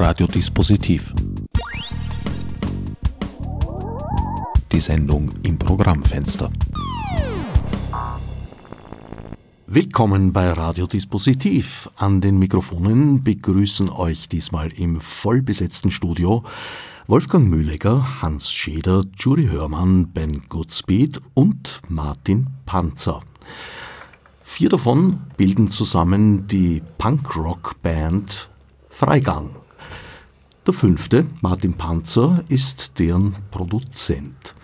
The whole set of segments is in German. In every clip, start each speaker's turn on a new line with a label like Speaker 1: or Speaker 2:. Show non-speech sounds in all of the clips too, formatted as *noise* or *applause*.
Speaker 1: Radiodispositiv. Die Sendung im Programmfenster. Willkommen bei Radiodispositiv. An den Mikrofonen begrüßen euch diesmal im vollbesetzten Studio Wolfgang Mühlegger, Hans Scheder, Judy Hörmann, Ben Goodspeed und Martin Panzer. Vier davon bilden zusammen die Punkrock-Band Freigang. Der fünfte, Martin Panzer, ist deren Produzent.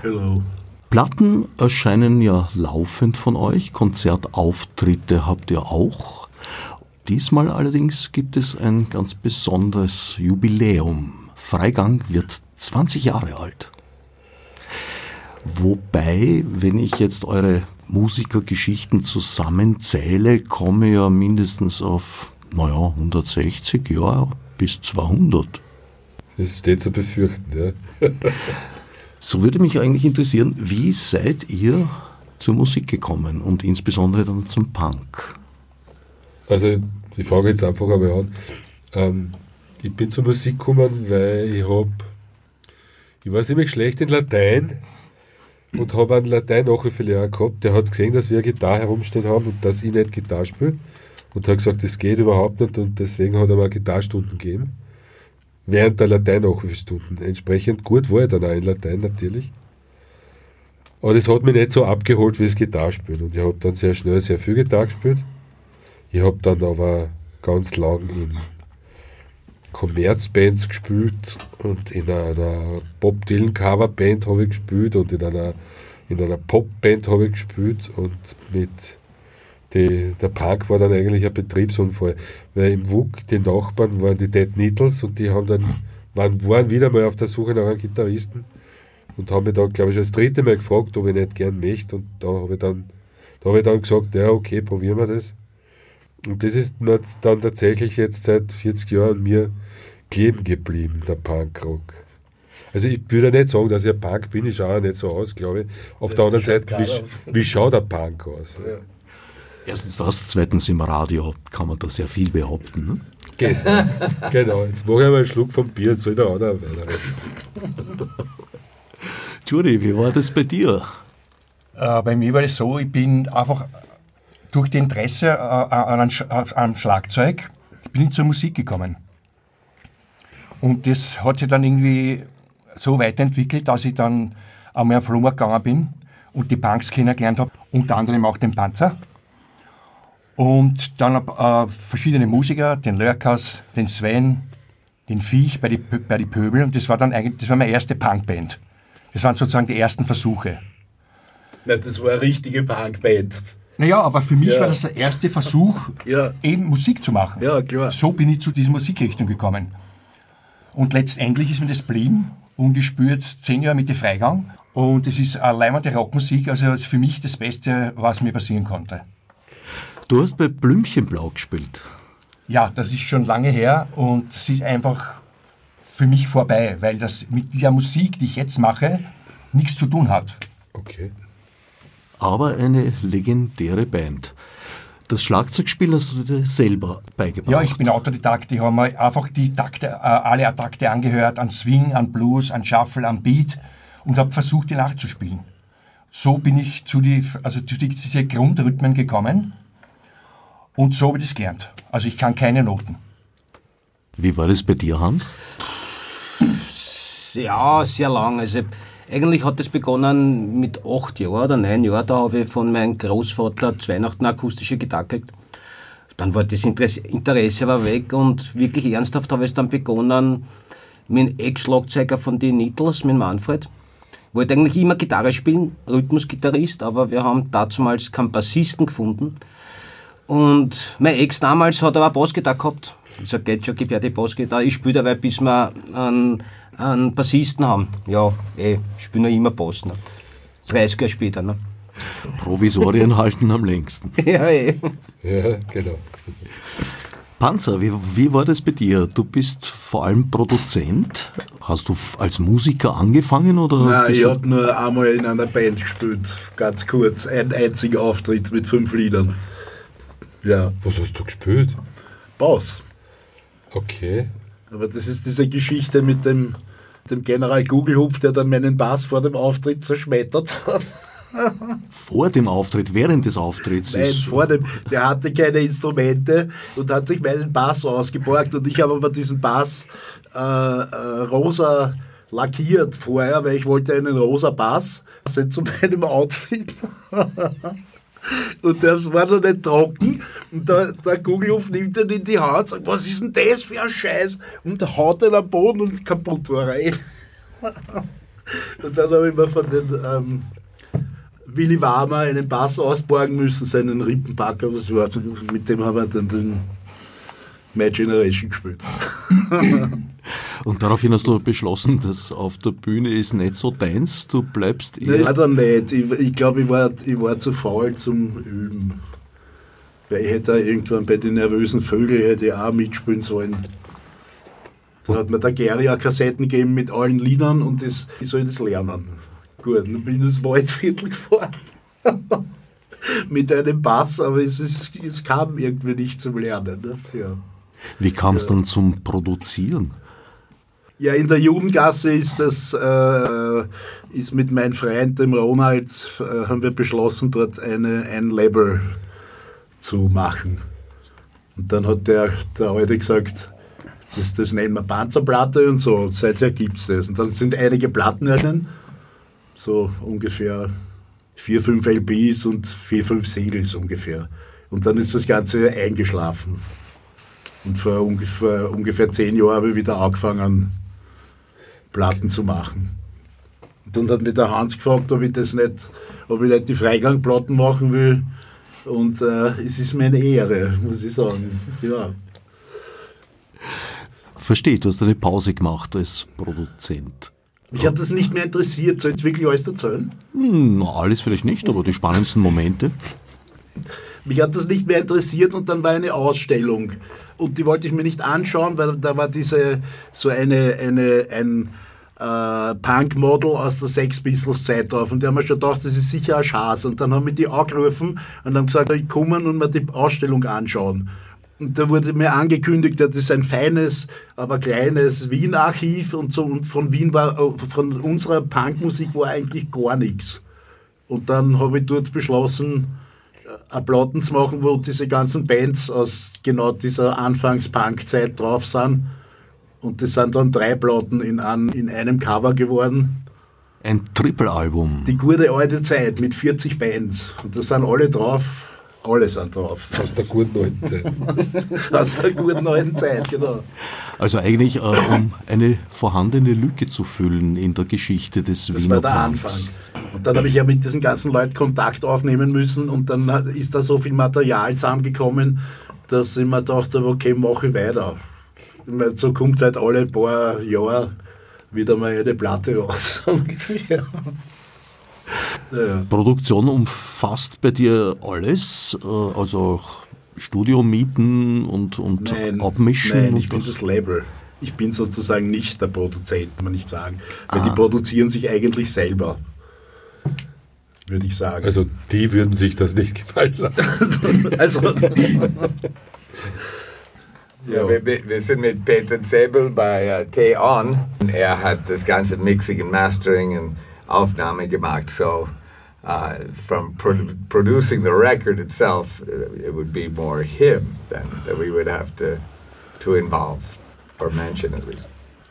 Speaker 2: Hello.
Speaker 1: Platten erscheinen ja laufend von euch, Konzertauftritte habt ihr auch. Diesmal allerdings gibt es ein ganz besonderes Jubiläum. Freigang wird 20 Jahre alt. Wobei, wenn ich jetzt eure Musikergeschichten zusammenzähle, komme ja mindestens auf, naja, 160 Jahre bis 200.
Speaker 2: Das steht zu befürchten, ja. *laughs*
Speaker 1: so würde mich eigentlich interessieren, wie seid ihr zur Musik gekommen und insbesondere dann zum Punk?
Speaker 2: Also, ich frage jetzt einfach einmal an. Ähm, ich bin zur Musik gekommen, weil ich habe, ich war ziemlich schlecht in Latein und habe einen Latein-Nachhilfelehrer gehabt, der hat gesehen, dass wir eine Gitarre herumstehen haben und dass ich nicht Gitarre spiele. Und hat gesagt, das geht überhaupt nicht und deswegen hat er mir Gitarrstunden gegeben. Während der Latein-Nachhilfestunden. Entsprechend gut war er dann auch in Latein natürlich. Aber das hat mich nicht so abgeholt wie das Gitarrespielen. Und ich habe dann sehr schnell sehr viel Gitarre gespielt. Ich habe dann aber ganz lang in Commerzbands gespielt und in einer Bob Dylan Coverband habe ich gespielt und in einer, in einer Popband habe ich gespielt und mit die, der Park war dann eigentlich ein Betriebsunfall, weil im WUK die Nachbarn waren die Dead Needles und die haben dann, waren, waren wieder mal auf der Suche nach einem Gitarristen und haben mich da, glaube ich, das dritte Mal gefragt, ob ich nicht gern möchte und da habe ich dann, da habe ich dann gesagt, ja okay, probieren wir das. Und das ist dann tatsächlich jetzt seit 40 Jahren mir kleben geblieben, der Punkrock. Also ich würde nicht sagen, dass ich ein Punk bin, ich schaue nicht so aus, glaube ich. Auf ja, der anderen Seite, wie, wie schaut der Punk aus? Ja.
Speaker 1: Erstens das, zweitens im Radio kann man da sehr viel behaupten. Ne?
Speaker 2: Genau, *laughs* genau. Jetzt mache ich mal einen Schluck vom Bier, jetzt soll der andere weiterreden. *laughs*
Speaker 1: Judy, wie war das bei dir?
Speaker 3: Äh, bei mir war es so, ich bin einfach durch die Interesse äh, an, an Schlagzeug bin ich zur Musik gekommen. Und das hat sich dann irgendwie so weiterentwickelt, dass ich dann einmal auf Flohmarkt gegangen bin und die Punks kennengelernt habe, unter anderem auch den Panzer. Und dann äh, verschiedene Musiker, den Lörkers, den Sven, den Viech bei die, bei die Pöbel. Und das war dann eigentlich, das war meine erste Punkband. Das waren sozusagen die ersten Versuche.
Speaker 4: Na, das war eine richtige Punkband.
Speaker 3: Naja, aber für mich ja. war das der erste Versuch, ja. eben Musik zu machen.
Speaker 4: Ja, klar.
Speaker 3: So bin ich zu dieser Musikrichtung gekommen. Und letztendlich ist mir das blieben und ich spüre jetzt zehn Jahre mit dem Freigang und es ist allein die Rockmusik, also für mich das Beste, was mir passieren konnte.
Speaker 1: Du hast bei Blümchenblau gespielt.
Speaker 3: Ja, das ist schon lange her und es ist einfach für mich vorbei, weil das mit der Musik, die ich jetzt mache, nichts zu tun hat.
Speaker 2: Okay.
Speaker 1: Aber eine legendäre Band. Das Schlagzeugspiel hast du dir selber beigebracht?
Speaker 3: Ja, ich bin Autodidakt. Ich habe mir einfach die Takte, äh, alle Takte angehört, an Swing, an Blues, an Shuffle, an Beat und habe versucht, die nachzuspielen. So bin ich zu, die, also zu die, diese Grundrhythmen gekommen und so habe ich das gelernt. Also ich kann keine Noten.
Speaker 1: Wie war das bei dir, Hans?
Speaker 5: Ja, sehr lang. Also eigentlich hat es begonnen mit acht Jahren oder neun Jahren. Da habe ich von meinem Großvater zu Weihnachten eine akustische Gitarre gekriegt. Dann war das Interesse war weg und wirklich ernsthaft habe ich es dann begonnen mit dem Ex-Schlagzeuger von den Needles, mit Manfred. Ich wollte eigentlich immer Gitarre spielen, Rhythmusgitarrist, aber wir haben damals keinen Bassisten gefunden. Und mein Ex damals hat aber eine Bassgitarre gehabt. Ich sage, geht schon, gib her die Bassgitarre. Ich spiele dabei, bis wir einen einen Bassisten haben. Ja, eh, ich spiele noch immer Bass. Ne? 30 Jahre später. Ne?
Speaker 1: Provisorien *laughs* halten am längsten. *laughs*
Speaker 5: ja, eh.
Speaker 2: Ja, genau.
Speaker 1: Panzer, wie, wie war das bei dir? Du bist vor allem Produzent. Hast du als Musiker angefangen oder?
Speaker 4: Nein, ich habe nur einmal in einer Band gespielt, ganz kurz. Ein einziger Auftritt mit fünf Liedern. Ja.
Speaker 2: Was hast du gespielt?
Speaker 4: Bass.
Speaker 2: Okay.
Speaker 4: Aber das ist diese Geschichte mit dem, dem General Gugelhupf, der dann meinen Bass vor dem Auftritt zerschmettert hat.
Speaker 1: Vor dem Auftritt, während des Auftritts
Speaker 4: Nein,
Speaker 1: ist.
Speaker 4: vor dem, der hatte keine Instrumente und hat sich meinen Bass ausgeborgt und ich habe aber diesen Bass äh, äh, rosa lackiert vorher, weil ich wollte einen rosa Bass also zu meinem Outfit. *laughs* Und das war noch nicht trocken. Und der, der Kugelhof nimmt ihn in die Hand und sagt, was ist denn das für ein Scheiß? Und haut ihn am Boden und kaputt war er. eh. Und dann habe ich mir von den ähm, Willy Warmer einen Bass ausborgen müssen, seinen Rippenpacker, was war. Mit dem haben wir dann den My Generation gespielt. *laughs*
Speaker 1: Und daraufhin hast du beschlossen, dass auf der Bühne ist nicht so deins, du bleibst
Speaker 4: Nein,
Speaker 1: eher.
Speaker 4: leider nicht. Ich, ich glaube, ich war, ich war zu faul zum Üben. Weil ich hätte irgendwann bei den nervösen Vögeln hätte ich auch mitspielen sollen. Da hat mir der Gary auch Kassetten gegeben mit allen Liedern und das, ich soll das lernen. Gut, dann bin ich ins Waldviertel gefahren. *laughs* mit einem Bass, aber es, ist, es kam irgendwie nicht zum Lernen. Ne? Ja.
Speaker 1: Wie kam es dann zum Produzieren?
Speaker 4: Ja, in der Jugendgasse ist das, äh, ist mit meinem Freund, dem Ronald, äh, haben wir beschlossen, dort eine, ein Label zu machen. Und dann hat der, der Alte gesagt, das, das nennen wir Panzerplatte und so, und seither gibt es das. Und dann sind einige Platten erschienen, so ungefähr vier, fünf LPs und vier, fünf Singles ungefähr. Und dann ist das Ganze eingeschlafen. Und vor ungefähr, ungefähr zehn Jahren habe ich wieder angefangen, Platten zu machen. Und dann hat mich der Hans gefragt, ob ich das nicht, ob ich nicht die Freigangplatten machen will. Und äh, es ist mir eine Ehre, muss ich sagen. Ja.
Speaker 1: Verstehe, du hast eine Pause gemacht als Produzent.
Speaker 4: Mich hat das nicht mehr interessiert. Soll ich jetzt wirklich alles erzählen?
Speaker 1: Hm, na, alles vielleicht nicht, aber die spannendsten Momente.
Speaker 4: Mich hat das nicht mehr interessiert und dann war eine Ausstellung. Und die wollte ich mir nicht anschauen, weil da war diese, so eine, eine, ein äh, Punk-Model aus der Sex Pistols Zeit drauf. Und die haben mir schon gedacht, das ist sicher ein Schaß. Und dann haben wir die angerufen und haben gesagt, ich komme und mir die Ausstellung anschauen. Und da wurde mir angekündigt, das ist ein feines, aber kleines Wien-Archiv und so. Und von Wien war, von unserer Punkmusik war eigentlich gar nichts. Und dann habe ich dort beschlossen, eine Platten zu machen, wo diese ganzen Bands aus genau dieser Anfangs-Punk-Zeit drauf sind. Und das sind dann drei Platten in, ein, in einem Cover geworden.
Speaker 1: Ein Triple-Album.
Speaker 4: Die gute alte Zeit mit 40 Bands. Und da sind alle drauf. Alle sind drauf.
Speaker 2: Aus der guten alten Zeit. *laughs*
Speaker 4: Aus der guten alten Zeit, genau.
Speaker 1: Also eigentlich, äh, um eine vorhandene Lücke zu füllen in der Geschichte des
Speaker 4: Das
Speaker 1: Wiener
Speaker 4: war der
Speaker 1: Punks.
Speaker 4: Anfang. Und dann habe ich ja mit diesen ganzen Leuten Kontakt aufnehmen müssen und dann ist da so viel Material zusammengekommen, dass ich mir gedacht habe, okay, mache ich weiter. So kommt halt alle paar Jahre wieder mal eine Platte raus. *laughs* ungefähr. Ja.
Speaker 1: Produktion umfasst bei dir alles, äh, also Studiomieten und, und
Speaker 4: Nein,
Speaker 1: Abmischen.
Speaker 4: nein,
Speaker 1: und
Speaker 4: ich bin
Speaker 1: das-
Speaker 4: das Label. Ich bin sozusagen nicht der Produzent, kann man nicht sagen. Weil die produzieren sich eigentlich selber. Würde ich sagen.
Speaker 2: Also die würden sich das nicht gefallen lassen. *laughs*
Speaker 4: also
Speaker 6: Ja, wir, wir sind mit Peter Zebel bei äh, T-On. Er hat das ganze Mixing und Mastering und Aufnahme gemacht. So, uh, from pro producing the record itself, uh, it would be more him than that we would have to, to involve or mention at least.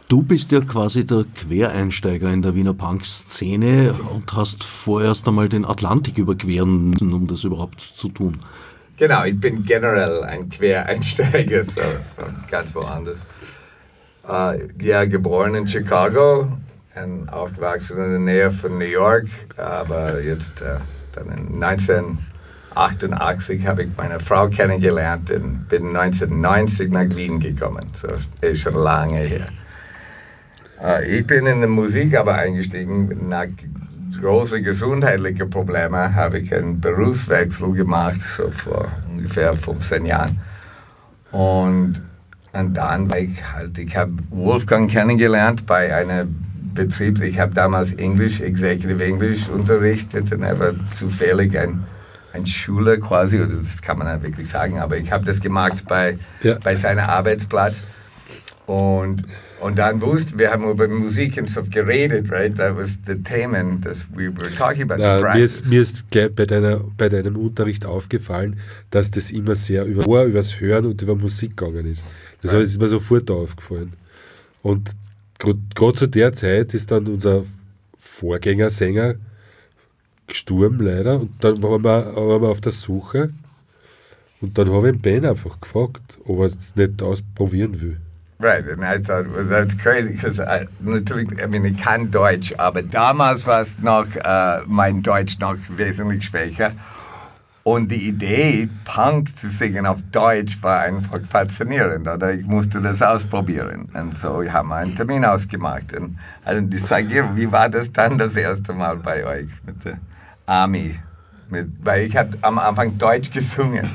Speaker 1: Du bist ja quasi der Quereinsteiger in der Wiener Punk-Szene und hast vorerst einmal den Atlantik überqueren müssen, um das überhaupt zu tun.
Speaker 6: Genau, ich bin generell ein Quereinsteiger, so ganz woanders. Äh, ja, geboren in Chicago und aufgewachsen in der Nähe von New York, aber jetzt äh, dann in 1988 habe ich meine Frau kennengelernt und bin 1990 nach Wien gekommen, so ist schon lange her. Äh, ich bin in der Musik aber eingestiegen nach großen gesundheitlichen Problemen habe ich einen Berufswechsel gemacht, so vor ungefähr 15 Jahren. Und, und dann war ich halt, ich habe Wolfgang kennengelernt bei einem Betrieb, ich habe damals Englisch, Executive English unterrichtet und er war zufällig ein, ein Schüler quasi, oder das kann man nicht wirklich sagen, aber ich habe das gemacht bei,
Speaker 2: Ja.
Speaker 6: bei seinem Arbeitsplatz. Und, und dann wussten wir, haben über Musik und so geredet, right? That was the Themen that we were talking about.
Speaker 2: Na,
Speaker 6: the
Speaker 2: mir, ist, mir ist bei, deiner, bei deinem Unterricht aufgefallen, dass das immer sehr über Ohr, übers Hören und über Musik gegangen ist. Das
Speaker 6: Ja.
Speaker 2: ist mir sofort aufgefallen. Und gerade zu der Zeit ist dann unser Vorgängersänger gestorben, leider. Und dann waren wir, waren wir auf der Suche. Und dann habe ich den Ben einfach gefragt, ob er es nicht ausprobieren will.
Speaker 6: Right, and I thought well, that's crazy because I, natürlich, I mean, ich kann Deutsch, aber damals war es noch, äh, mein Deutsch noch wesentlich schwächer. Und die Idee, Punk zu singen auf Deutsch, war einfach faszinierend. Oder ich musste das ausprobieren. Und so haben wir einen Termin ausgemacht. Und also ich sage wie war das dann das erste Mal bei euch mit der Army? Mit, weil ich habe am Anfang Deutsch gesungen.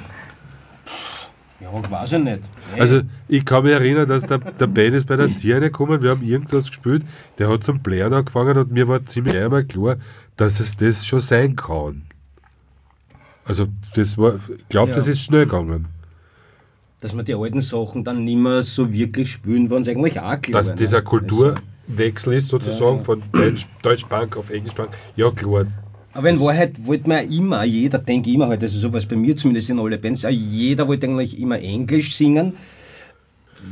Speaker 5: Ja, weiß ich nicht. Nee.
Speaker 2: Also ich kann mich erinnern, dass der, der Ben ist bei der Tiere gekommen, wir haben irgendwas gespielt, der hat zum Blären angefangen und mir war ziemlich einmal klar, dass es das schon sein kann. Also das war, ich glaube,
Speaker 5: Ja.
Speaker 2: das ist schnell gegangen.
Speaker 5: dass wir die alten Sachen dann nicht mehr so wirklich spüren, waren es eigentlich auch klar.
Speaker 2: Dass dieser Kulturwechsel ist sozusagen von Deutsch, Deutsch-Punk auf Englisch-Punk, ja klar.
Speaker 5: Aber in Wahrheit wollte man ja immer, jeder denke ich immer halt, also so was bei mir zumindest in alle Bands, jeder wollte eigentlich immer Englisch singen,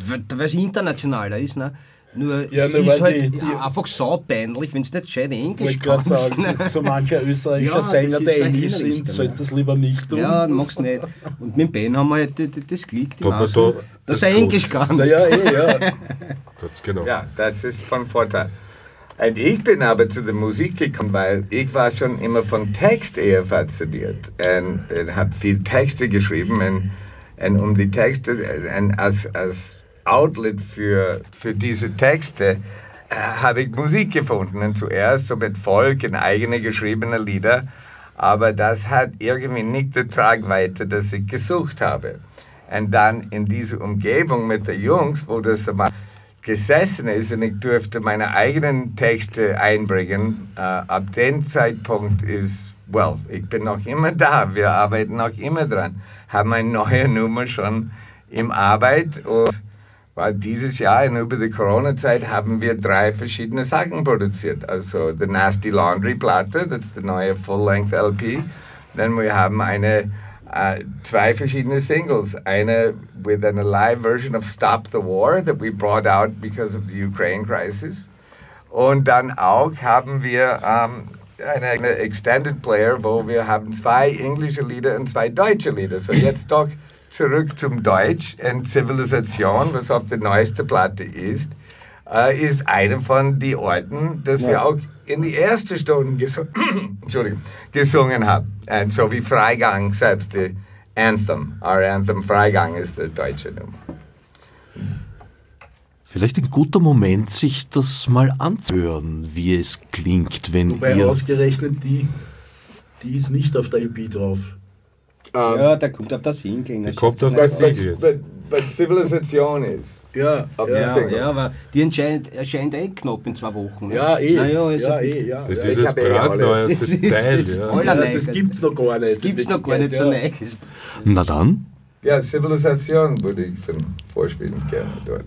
Speaker 5: weil es internationaler ist. Ne? Nur
Speaker 4: Ja,
Speaker 5: es
Speaker 4: nur
Speaker 5: ist halt
Speaker 4: die- die-
Speaker 5: einfach saupeinlich, wenn du nicht gescheit
Speaker 4: Ich
Speaker 5: Englisch
Speaker 4: wollte gerade
Speaker 5: kannst.
Speaker 4: sagen,
Speaker 5: ne? *laughs*
Speaker 4: das so mancher österreichischer
Speaker 5: Ja, das
Speaker 4: Sänger, der Englisch singt,
Speaker 5: ne?
Speaker 4: sollte das lieber nicht tun.
Speaker 5: Ja, magst nicht. Und mit dem Ben haben wir halt das Glück, die
Speaker 2: Da hat man
Speaker 5: meisten,
Speaker 2: da
Speaker 5: dass
Speaker 2: das
Speaker 5: er Englisch kann.
Speaker 4: Naja, eh, ja. *laughs*
Speaker 2: Ganz genau.
Speaker 6: Ja, das ist von Vorteil. Und ich bin aber zu der Musik gekommen, weil ich war schon immer von Text eher fasziniert und, und habe viel Texte geschrieben und, und um die Texte und als, als Outlet für, für diese Texte äh, habe ich Musik gefunden und zuerst so mit Volk und eigene geschriebene Lieder, aber das hat irgendwie nicht die Tragweite, das ich gesucht habe. Und dann in diese Umgebung mit den Jungs, wo das mal gesessen ist und ich durfte meine eigenen Texte einbringen, äh, ab dem Zeitpunkt ist, well, ich bin noch immer da, wir arbeiten noch immer dran, haben eine neue Nummer schon im Arbeit und weil dieses Jahr über die Corona-Zeit haben wir drei verschiedene Sachen produziert. Also The Nasty Laundry Platte, das ist die neue Full-Length LP. Dann wir haben eine, äh, zwei verschiedene Singles. Eine with an live version of Stop the War that we brought out because of the Ukraine crisis. Und dann auch haben wir ähm, eine, eine Extended Player, wo wir haben zwei englische Lieder und zwei deutsche Lieder. So jetzt doch zurück zum Deutsch. Und Zivilisation, was auf der neuesten Platte ist, äh, ist eine von den Orten, das wir auch in die erste Stunde gesu *clears throat* gesungen haben. Und so wie Freigang selbst, die Anthem. Our Anthem Freigang ist der deutsche Nummer.
Speaker 1: Vielleicht ein guter Moment, sich das mal anzuhören, wie es klingt, wenn
Speaker 4: Wobei
Speaker 1: ihr...
Speaker 4: ausgerechnet die, die ist nicht auf der LP drauf.
Speaker 5: Ja, der kommt auf das Single. ne?
Speaker 2: kommt auf
Speaker 6: But,
Speaker 2: das jetzt.
Speaker 6: but, but Zivilisation ist.
Speaker 4: Ja,
Speaker 6: Auf
Speaker 4: ja,
Speaker 6: die
Speaker 5: Ja, aber die erscheint, erscheint eh knapp in zwei Wochen. ne?
Speaker 4: ja, eh.
Speaker 5: Naja, also
Speaker 4: ja, eh, ja.
Speaker 2: Das
Speaker 4: ja.
Speaker 2: ist
Speaker 6: ich
Speaker 2: das
Speaker 6: eh
Speaker 2: brandneueste
Speaker 5: Das ist
Speaker 2: Teil.
Speaker 5: das
Speaker 2: Ja.
Speaker 4: Ja, das gibt's noch gar nicht.
Speaker 5: Das gibt's noch gar nicht so
Speaker 4: Ja.
Speaker 5: neu.
Speaker 1: Na dann,
Speaker 6: Ja, Zivilisation würde ich dann vorspielen gerne dort.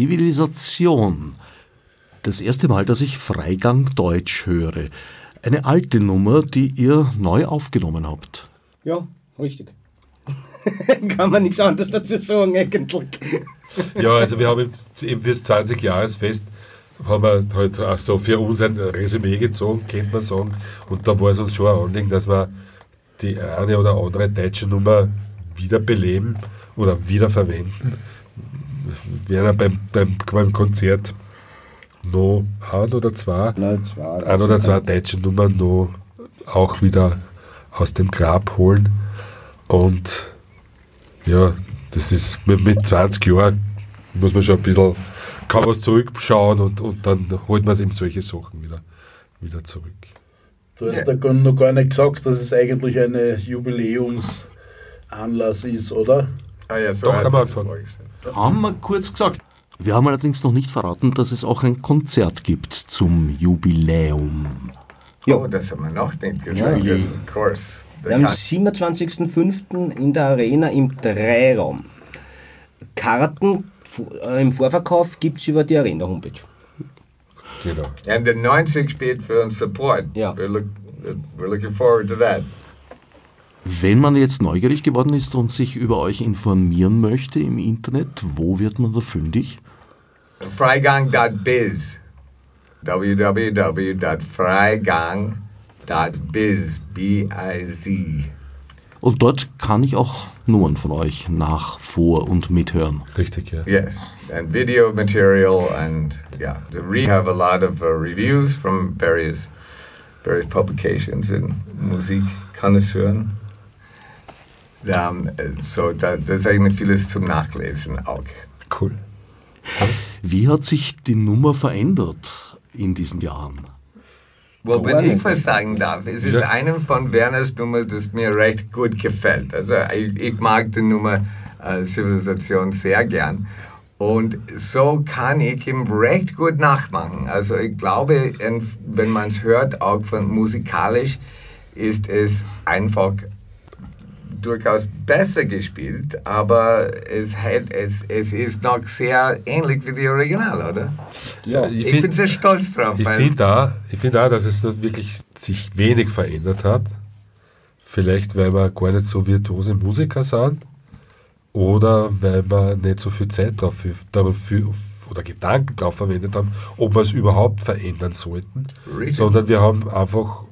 Speaker 1: Zivilisation. Das erste Mal, dass ich Freigang Deutsch höre. Eine alte Nummer, die ihr neu aufgenommen habt.
Speaker 5: Ja, richtig. *laughs* Kann man nichts anderes dazu sagen eigentlich.
Speaker 2: Ja, also wir haben jetzt eben fürs 20-Jahresfest haben wir halt auch so für uns ein Resümee gezogen, könnte man sagen. Und da war es uns schon ein Anliegen, dass wir die eine oder andere deutsche Nummer wiederbeleben oder wiederverwenden. Ja beim, beim, beim Konzert noch ein oder zwei,
Speaker 5: Nein, zwei.
Speaker 2: ein oder zwei deutsche Nummern noch auch wieder aus dem Grab holen. Und ja, das ist mit, mit 20 Jahren muss man schon ein bisschen, kann was zurückschauen und, und dann holt man es eben solche Sachen wieder, wieder zurück.
Speaker 4: Du hast ja gar- noch gar nicht gesagt, dass es eigentlich eine Jubiläumsanlass ist, oder?
Speaker 6: Ah ja, so
Speaker 2: Doch, am
Speaker 6: es
Speaker 2: Anfang.
Speaker 1: Haben wir kurz gesagt. Wir haben allerdings noch nicht verraten, dass es auch ein Konzert gibt zum Jubiläum.
Speaker 6: Oh, das haben wir noch nicht gesagt.
Speaker 5: Ja.
Speaker 6: Course. Der
Speaker 5: Am
Speaker 6: kann-
Speaker 5: 27.05. in der Arena im Dreiraum. Karten äh, im Vorverkauf gibt es über die Arena-Homepage.
Speaker 2: Genau.
Speaker 6: And the 90 spielt für uns Support.
Speaker 5: Ja.
Speaker 6: We're, look, we're looking forward to that.
Speaker 1: Wenn man jetzt neugierig geworden ist und sich über euch informieren möchte im Internet, wo wird man da fündig?
Speaker 6: Freigang.biz. www.freigang.biz. B-I-Z.
Speaker 1: Und dort kann ich auch Nummern von euch nach, vor und mithören.
Speaker 2: Richtig, ja.
Speaker 6: Yes, and video material, and yeah, we have a lot of uh, reviews from various various publications in Musik Connoisseuren. Um, äh, so da, da ist eigentlich vieles zum Nachlesen auch.
Speaker 2: Cool.
Speaker 1: Wie hat sich die Nummer verändert in diesen Jahren?
Speaker 6: Well, wenn
Speaker 5: Gar
Speaker 6: ich was sagen darf, es ist
Speaker 2: Ja.
Speaker 6: eine von Werners Nummer, das mir recht gut gefällt. Also ich, ich mag die Nummer äh, Zivilisation sehr gern. Und so kann ich ihm recht gut nachmachen. Also ich glaube, en- wenn man es hört, auch von musikalisch, ist es einfach durchaus besser gespielt, aber es, hat, es, es ist noch sehr ähnlich wie die Original, oder?
Speaker 2: Ja,
Speaker 6: Ich,
Speaker 2: find-
Speaker 6: bin sehr stolz drauf.
Speaker 2: Ich finde auch, ich find auch, dass es wirklich sich wenig verändert hat. Vielleicht, weil wir gar nicht so virtuose Musiker sind oder weil wir nicht so viel Zeit drauf, dafür, oder Gedanken darauf verwendet haben, ob wir es überhaupt verändern sollten,
Speaker 6: Richtig.
Speaker 2: sondern wir haben einfach,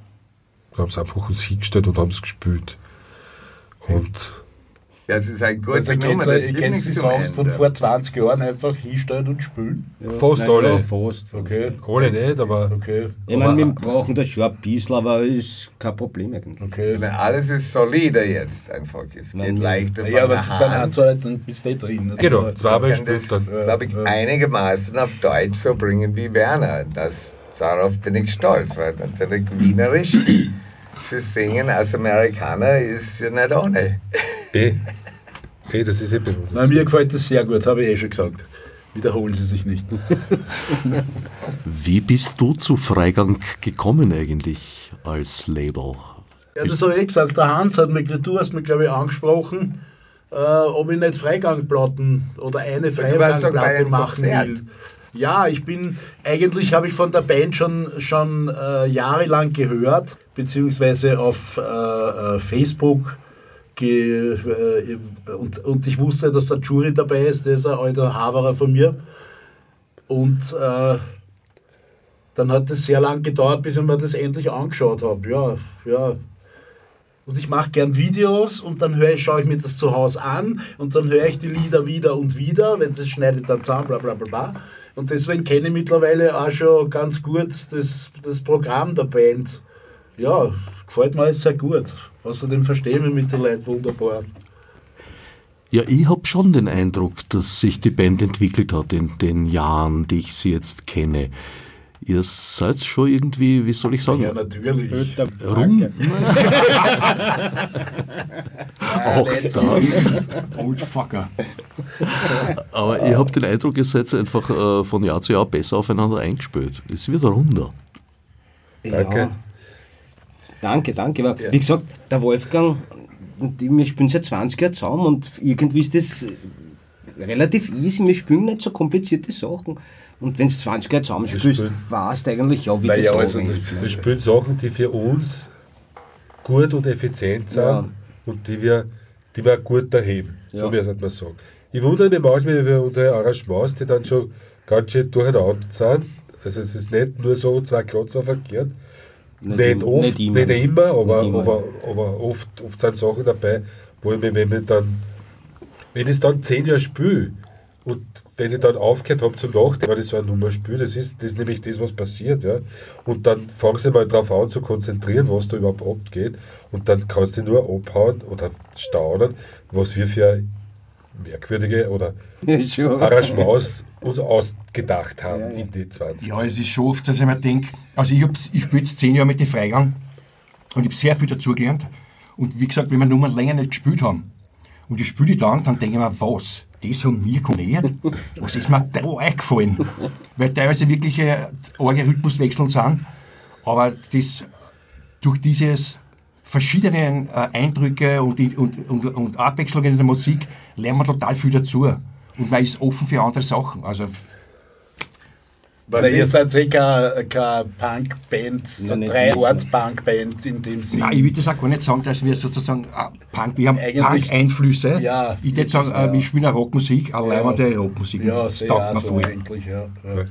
Speaker 2: wir haben es einfach uns hingestellt und haben es gespielt. Und
Speaker 6: Das ist ein guter
Speaker 4: Also,
Speaker 6: Nummer,
Speaker 4: kennst
Speaker 6: das
Speaker 4: kennst
Speaker 6: nichts
Speaker 4: die Songs von vor 20 Jahren einfach hinstellen und spielen?
Speaker 2: fast
Speaker 5: Nein,
Speaker 2: alle.
Speaker 5: Ja, fast.
Speaker 4: Okay,
Speaker 2: alle nicht, aber
Speaker 4: okay,
Speaker 5: Ich meine, wir brauchen das schon ein bisschen, aber ist kein Problem eigentlich.
Speaker 4: okay.
Speaker 6: Ich meine, Alles ist solider jetzt einfach. Es geht
Speaker 5: Nein,
Speaker 6: leichter
Speaker 4: Ja, aber es sind auch zwei, dann bist du eh drin.
Speaker 2: genau, zweimal
Speaker 6: Ich kann
Speaker 2: spielt
Speaker 6: das,
Speaker 2: dann.
Speaker 6: glaube ich, einigermaßen auf Deutsch so bringen wie Werner. Das, darauf bin ich stolz, weil natürlich Wienerisch zu singen als Amerikaner ist ja nicht ohne.
Speaker 2: Eh, eh, das ist eh
Speaker 4: Nein,
Speaker 2: bewundernswert.
Speaker 4: mir gefällt das sehr gut, habe ich eh schon gesagt. Wiederholen Sie sich nicht. *laughs*
Speaker 1: Wie bist du zu Freigang gekommen eigentlich als Label?
Speaker 4: Ja, das habe ich eh gesagt. Der Hans hat mich, du hast mich, glaube ich, angesprochen, äh, ob ich nicht Freigangplatten oder eine Freigangplatte machen
Speaker 6: Konzert.
Speaker 4: will. Ja, ich bin, eigentlich habe ich von der Band schon, schon äh, jahrelang gehört, beziehungsweise auf äh, äh, Facebook ge, äh, und, und ich wusste, dass der Jury dabei ist, der ist ein alter Haverer von mir. Und äh, dann hat es sehr lang gedauert, bis ich mir das endlich angeschaut habe. Ja, ja. Und ich mache gern Videos und dann höre ich, schaue ich mir das zu Hause an und dann höre ich die Lieder wieder und wieder, wenn das schneidet dann zusammen, bla bla bla bla. Und deswegen kenne ich mittlerweile auch schon ganz gut das, das Programm der Band. Ja, gefällt mir alles sehr gut. Außerdem verstehen wir mit den Leuten wunderbar.
Speaker 1: Ja, ich habe schon den Eindruck, dass sich die Band entwickelt hat in den Jahren, die ich sie jetzt kenne. Ihr seid schon irgendwie, wie soll ich sagen,
Speaker 4: Ja, natürlich.
Speaker 1: rum. Auch *laughs* das.
Speaker 3: Old fucker.
Speaker 1: Aber ich habe den Eindruck, ihr seid einfach äh, von Jahr zu Jahr besser aufeinander eingespielt. Es wird runder.
Speaker 2: Danke.
Speaker 5: Ja. Danke, danke. Aber wie gesagt, der Wolfgang und ich, wir spielen seit 20 Jahren zusammen und irgendwie ist das relativ easy. Wir spielen nicht so komplizierte Sachen. Und wenn du 20 Leute zusammenspielst, weißt du eigentlich ja, wie
Speaker 2: Naja,
Speaker 5: das
Speaker 2: also
Speaker 5: angeht.
Speaker 2: wir spielen Sachen, die für uns gut und effizient sind
Speaker 5: Ja.
Speaker 2: und die wir, die wir gut erheben. So
Speaker 5: Ja.
Speaker 2: wie sollte man sagen. Ich wundere mich manchmal über unsere Arrangements, die dann schon ganz schön durcheinander sind. Also es ist nicht nur so zwei Klotzer verkehrt. Nicht,
Speaker 5: immer-
Speaker 2: oft,
Speaker 5: nicht
Speaker 2: nicht
Speaker 5: immer.
Speaker 2: immer, aber,
Speaker 5: Nicht immer,
Speaker 2: aber, aber oft, oft sind Sachen dabei, wo ich mich, wenn ich dann, wenn ich es dann zehn Jahre spiele und wenn ich dann aufgehört habe zum Nachdenken, weil ich so eine Nummer spiele, das ist, das ist nämlich das, was passiert. Ja? Und dann fangst du mal darauf an zu konzentrieren, was da überhaupt abgeht. Und dann kannst du nur abhauen oder staunen, was wir für merkwürdige oder. *laughs* Arrangements uns ausgedacht haben in die 20
Speaker 3: Ja, es ist schon oft, dass ich mir denke, also ich, ich spiele jetzt zehn Jahre mit den Freigang und ich habe sehr viel dazugelernt. Und wie gesagt, wenn wir Nummern länger nicht gespielt haben und ich spiele die dann, dann denke ich mir, was? Das haben wir komponiert? Was ist mir da eingefallen? Weil teilweise wirklich äh, arge Rhythmuswechseln sind, aber das durch dieses verschiedenen äh, Eindrücke und, und, und, und Abwechslungen in der Musik lernt man total viel dazu. Und man ist offen für andere Sachen. Also
Speaker 4: Weil ihr seid eh keine, keine Punk-Band, so drei
Speaker 5: wirklich.
Speaker 4: Ort-Punk-Band in dem Sinne.
Speaker 3: Nein, ich würde das auch gar nicht sagen, dass wir sozusagen äh, Punk, wir haben
Speaker 4: Eigentlich-
Speaker 3: Punk-Einflüsse.
Speaker 4: Ja.
Speaker 3: Ich würde sagen, äh, wir spielen eine Rockmusik, eine
Speaker 4: Ja.
Speaker 3: leibende Rockmusik.
Speaker 4: ja,
Speaker 3: das
Speaker 4: sehr
Speaker 3: taugt mir
Speaker 4: so
Speaker 3: voll.
Speaker 4: eigentlich, ja. ja.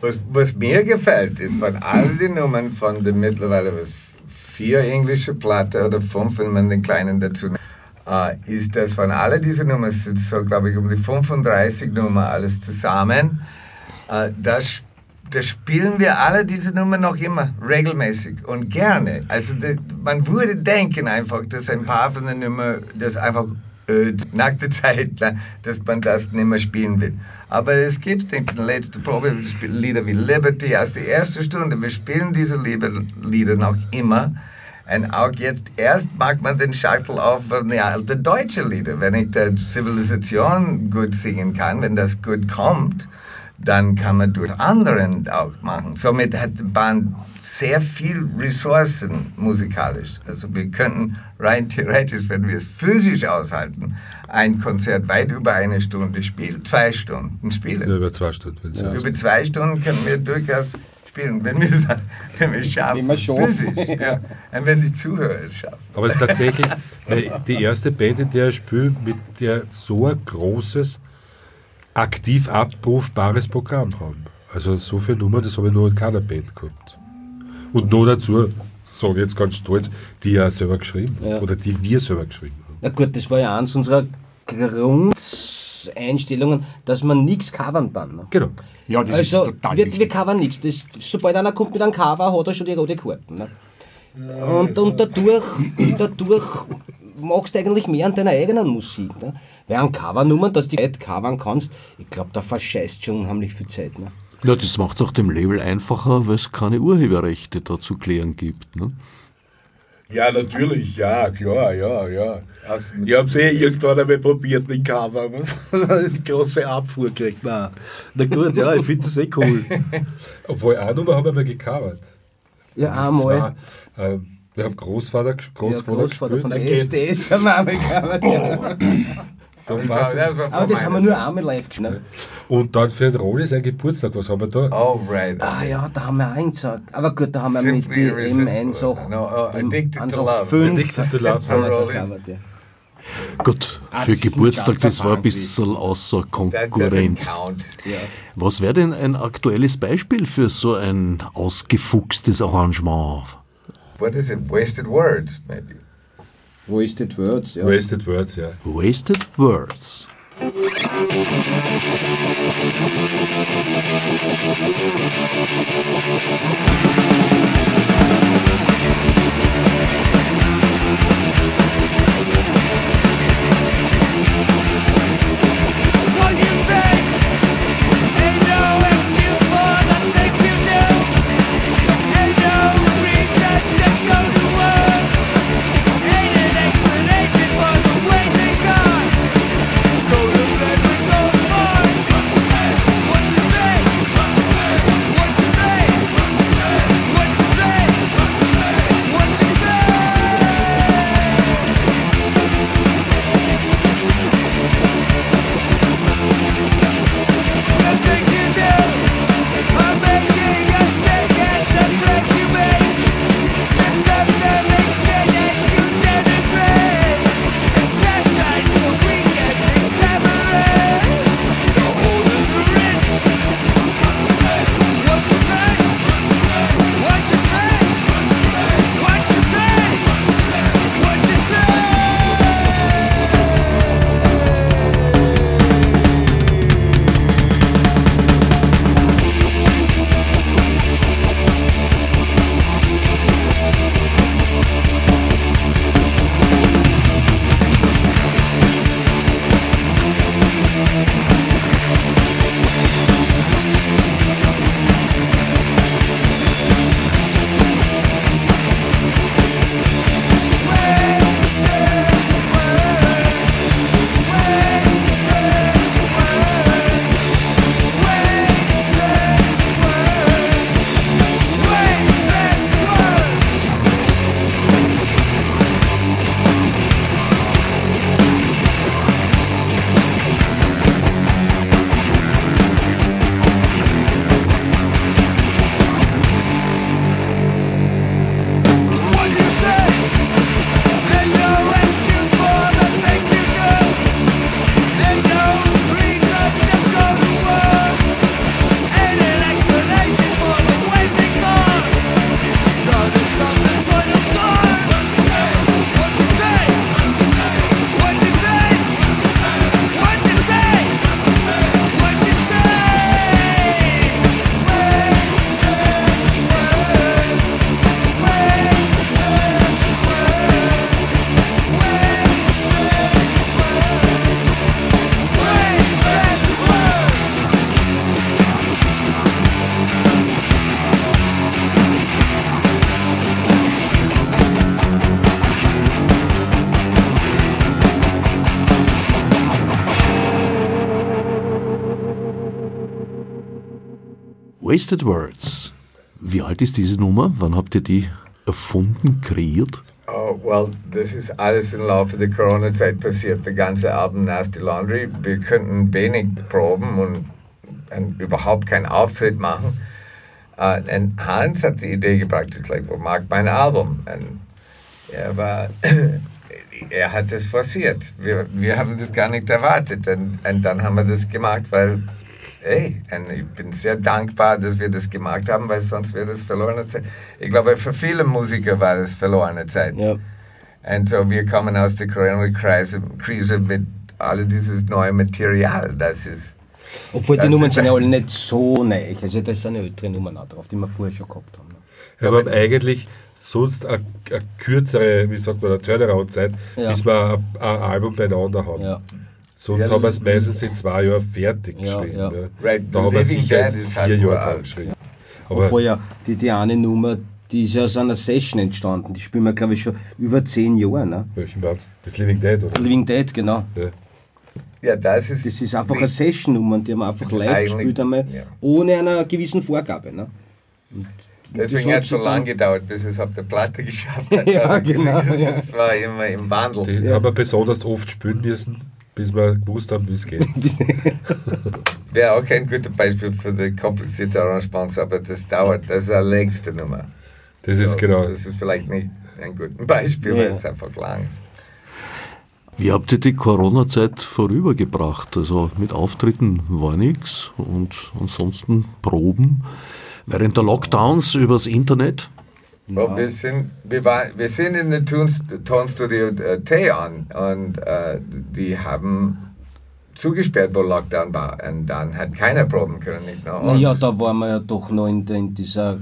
Speaker 6: Was, was mir gefällt, ist von all den Nummern von den mittlerweile was, vier englische Platte oder fünf, wenn man den kleinen dazu nimmt, äh, ist das von all diesen Nummern, es sind so glaube ich um die 35 Nummern alles zusammen, das, das spielen wir alle diese Nummern noch immer regelmäßig und gerne. Also das, man würde denken einfach, dass ein paar von den Nummern das einfach öd nach der Zeit, na, dass man das nicht mehr spielen will. Aber es gibt in der letzten Probe Lieder wie Liberty aus der ersten Stunde. Wir spielen diese Lieder, noch immer. Und auch jetzt erst mag man den Schachtel auf von den alten deutschen Lieder. Wenn ich die Zivilisation gut singen kann, wenn das gut kommt, dann kann man durch anderen auch machen. Somit hat die Band sehr viel Ressourcen musikalisch. Also wir könnten rein theoretisch, wenn wir es physisch aushalten, ein Konzert weit über eine Stunde spielen, zwei Stunden spielen.
Speaker 2: Ja, über zwei Stunden. ja.
Speaker 6: Über zwei Stunden können wir durchaus spielen, wenn wir es wenn wir schaffen.
Speaker 5: Wenn wir schaffen.
Speaker 6: Physisch, ja. Und wenn die Zuhörer es schaffen.
Speaker 2: Aber es ist tatsächlich weil die erste Band, in der ich spiele, mit der so ein großes, aktiv abrufbares Programm haben. Also so viele Nummern, das habe ich noch in keiner Band gehabt. Und noch dazu, sage ich jetzt ganz stolz, die ja selber geschrieben
Speaker 5: Ja.
Speaker 2: oder die wir selber geschrieben haben.
Speaker 5: Na gut, das war ja eins unserer Grundeinstellungen, dass man nichts covern kann. Ne?
Speaker 2: Genau.
Speaker 3: Ja, das
Speaker 5: also,
Speaker 3: ist total
Speaker 5: wir,
Speaker 3: wichtig.
Speaker 5: wir covern nichts. Das, sobald einer kommt mit einem Cover, hat er schon die rote Karten. Ne? Und, und dadurch, dadurch machst du eigentlich mehr an deiner eigenen Musik. Ne? Weil an Covernummern, dass du die Leute covern kannst, ich glaube, da verscheißt schon unheimlich viel Zeit. Ne?
Speaker 1: Ja, das macht es auch dem Label einfacher, weil es keine Urheberrechte da zu klären gibt. Ne?
Speaker 4: Ja, natürlich, ja, klar, ja, ja. Ich habe es eh irgendwann einmal probiert mit Cover. *laughs* Die große Abfuhr gekriegt. Na, na gut, ja, ich finde das eh cool. *laughs*
Speaker 2: Obwohl, eine Nummer haben wir mal gecovert.
Speaker 5: Ja, einmal.
Speaker 2: zwar, ähm, wir haben Großvater,
Speaker 5: Ja,
Speaker 2: Großvater,
Speaker 5: Großvater von der
Speaker 2: gespielt.
Speaker 5: SDS
Speaker 2: war's-
Speaker 6: war- war
Speaker 5: Aber das haben wir nur einmal live gespielt. Ne?
Speaker 2: Und dann für den Roni sein Geburtstag, was haben wir da?
Speaker 6: Oh, right.
Speaker 5: Ah ja, da haben wir einen gesagt. Aber gut, da haben wir mit die M1
Speaker 6: irresistible.
Speaker 5: auch.
Speaker 6: No, oh, Addicted to Love.
Speaker 5: 185
Speaker 2: Addicted to Love.
Speaker 5: haben wir da ja.
Speaker 1: Gut,
Speaker 5: Ah,
Speaker 1: für
Speaker 5: das ist
Speaker 1: Geburtstag, das war ein bisschen außer Konkurrenz.
Speaker 6: count.
Speaker 1: Was wäre denn ein aktuelles Beispiel für so ein ausgefuchstes Arrangement?
Speaker 6: What is it? Wasted words, maybe.
Speaker 5: Wasted Words, yeah.
Speaker 2: Wasted Words, yeah.
Speaker 1: Wasted Words. Wasted Words. Wie alt ist diese Nummer? Wann habt ihr die erfunden, kreiert?
Speaker 6: Oh, well, das ist alles im Laufe der Corona-Zeit passiert. Der ganze Album Nasty Laundry. Wir könnten wenig proben und, und überhaupt keinen Auftritt machen. Uh, und Hans hat die Idee gebracht, ich like, mag mein Album. Und er war, *coughs* er hat das forciert. Wir, wir haben das gar nicht erwartet. Und, und dann haben wir das gemacht, weil, hey, und ich bin sehr dankbar, dass wir das gemacht haben, weil sonst wäre das verlorene Zeit. Ich glaube, für viele Musiker war das verlorene Zeit.
Speaker 5: Ja.
Speaker 6: Und so, wir kommen aus der Corona-Krise Krise mit all dieses neue Material. Das ist,
Speaker 5: Obwohl die
Speaker 6: Das
Speaker 5: Nummern
Speaker 6: ist
Speaker 5: sind ja alle nicht so neu. Also da sind ja ältere Nummern auch drauf, die wir vorher schon gehabt haben. ne?
Speaker 2: Ja, aber eigentlich sonst eine, eine kürzere, wie sagt man, eine Turnaround-Zeit,
Speaker 5: Ja.
Speaker 2: bis wir ein, ein Album beieinander haben.
Speaker 5: Ja.
Speaker 2: Sonst
Speaker 6: Ja,
Speaker 2: haben wir es meistens in zwei Jahren fertig
Speaker 5: Ja,
Speaker 2: geschrieben.
Speaker 5: ja.
Speaker 2: Ja.
Speaker 6: Right,
Speaker 2: Da haben wir
Speaker 6: Living
Speaker 2: sicher
Speaker 6: Dead
Speaker 2: jetzt
Speaker 6: ist
Speaker 2: vier Jahre
Speaker 6: uralt.
Speaker 2: dran geschrieben. Aber
Speaker 5: Obwohl ja die, die eine Nummer, die ist ja aus einer Session entstanden. Die spielen wir, glaube ich, schon über zehn Jahre. Ne?
Speaker 2: welchen war's? Das Living Dead, oder?
Speaker 5: Living Dead, genau.
Speaker 2: Ja.
Speaker 6: ja, das ist.
Speaker 5: Das ist einfach eine Session-Nummer, die haben wir einfach live gespielt einmal,
Speaker 6: ja.
Speaker 5: ohne einer gewissen Vorgabe. Ne?
Speaker 6: Deswegen
Speaker 5: das
Speaker 6: hat es so lange gedauert, bis es auf der Platte geschafft hat. *laughs*
Speaker 5: Ja, genau, ja.
Speaker 6: Es war immer im Wandel.
Speaker 2: Die haben wir besonders oft spielen müssen, bis wir gewusst haben, wie es geht. *laughs*
Speaker 6: Wäre *laughs* auch kein gutes Beispiel für die komplizierte Arrangements, aber das dauert, das ist die längste Nummer.
Speaker 2: Das ist
Speaker 6: So,
Speaker 2: genau.
Speaker 6: Das ist vielleicht nicht ein gutes Beispiel, weil
Speaker 5: Ja.
Speaker 6: es einfach lang ist.
Speaker 1: Wie habt ihr die Corona-Zeit vorübergebracht? Also mit Auftritten war nichts und ansonsten Proben. Während der Lockdowns übers Internet?
Speaker 6: Und wir, sind, wir, war, wir sind in der Tons- Tonstudio äh, Theon und äh, die haben zugesperrt, wo Lockdown war. Und dann hat keiner proben können, nicht nur uns.
Speaker 5: Naja, da waren wir ja doch noch in, der- in dieser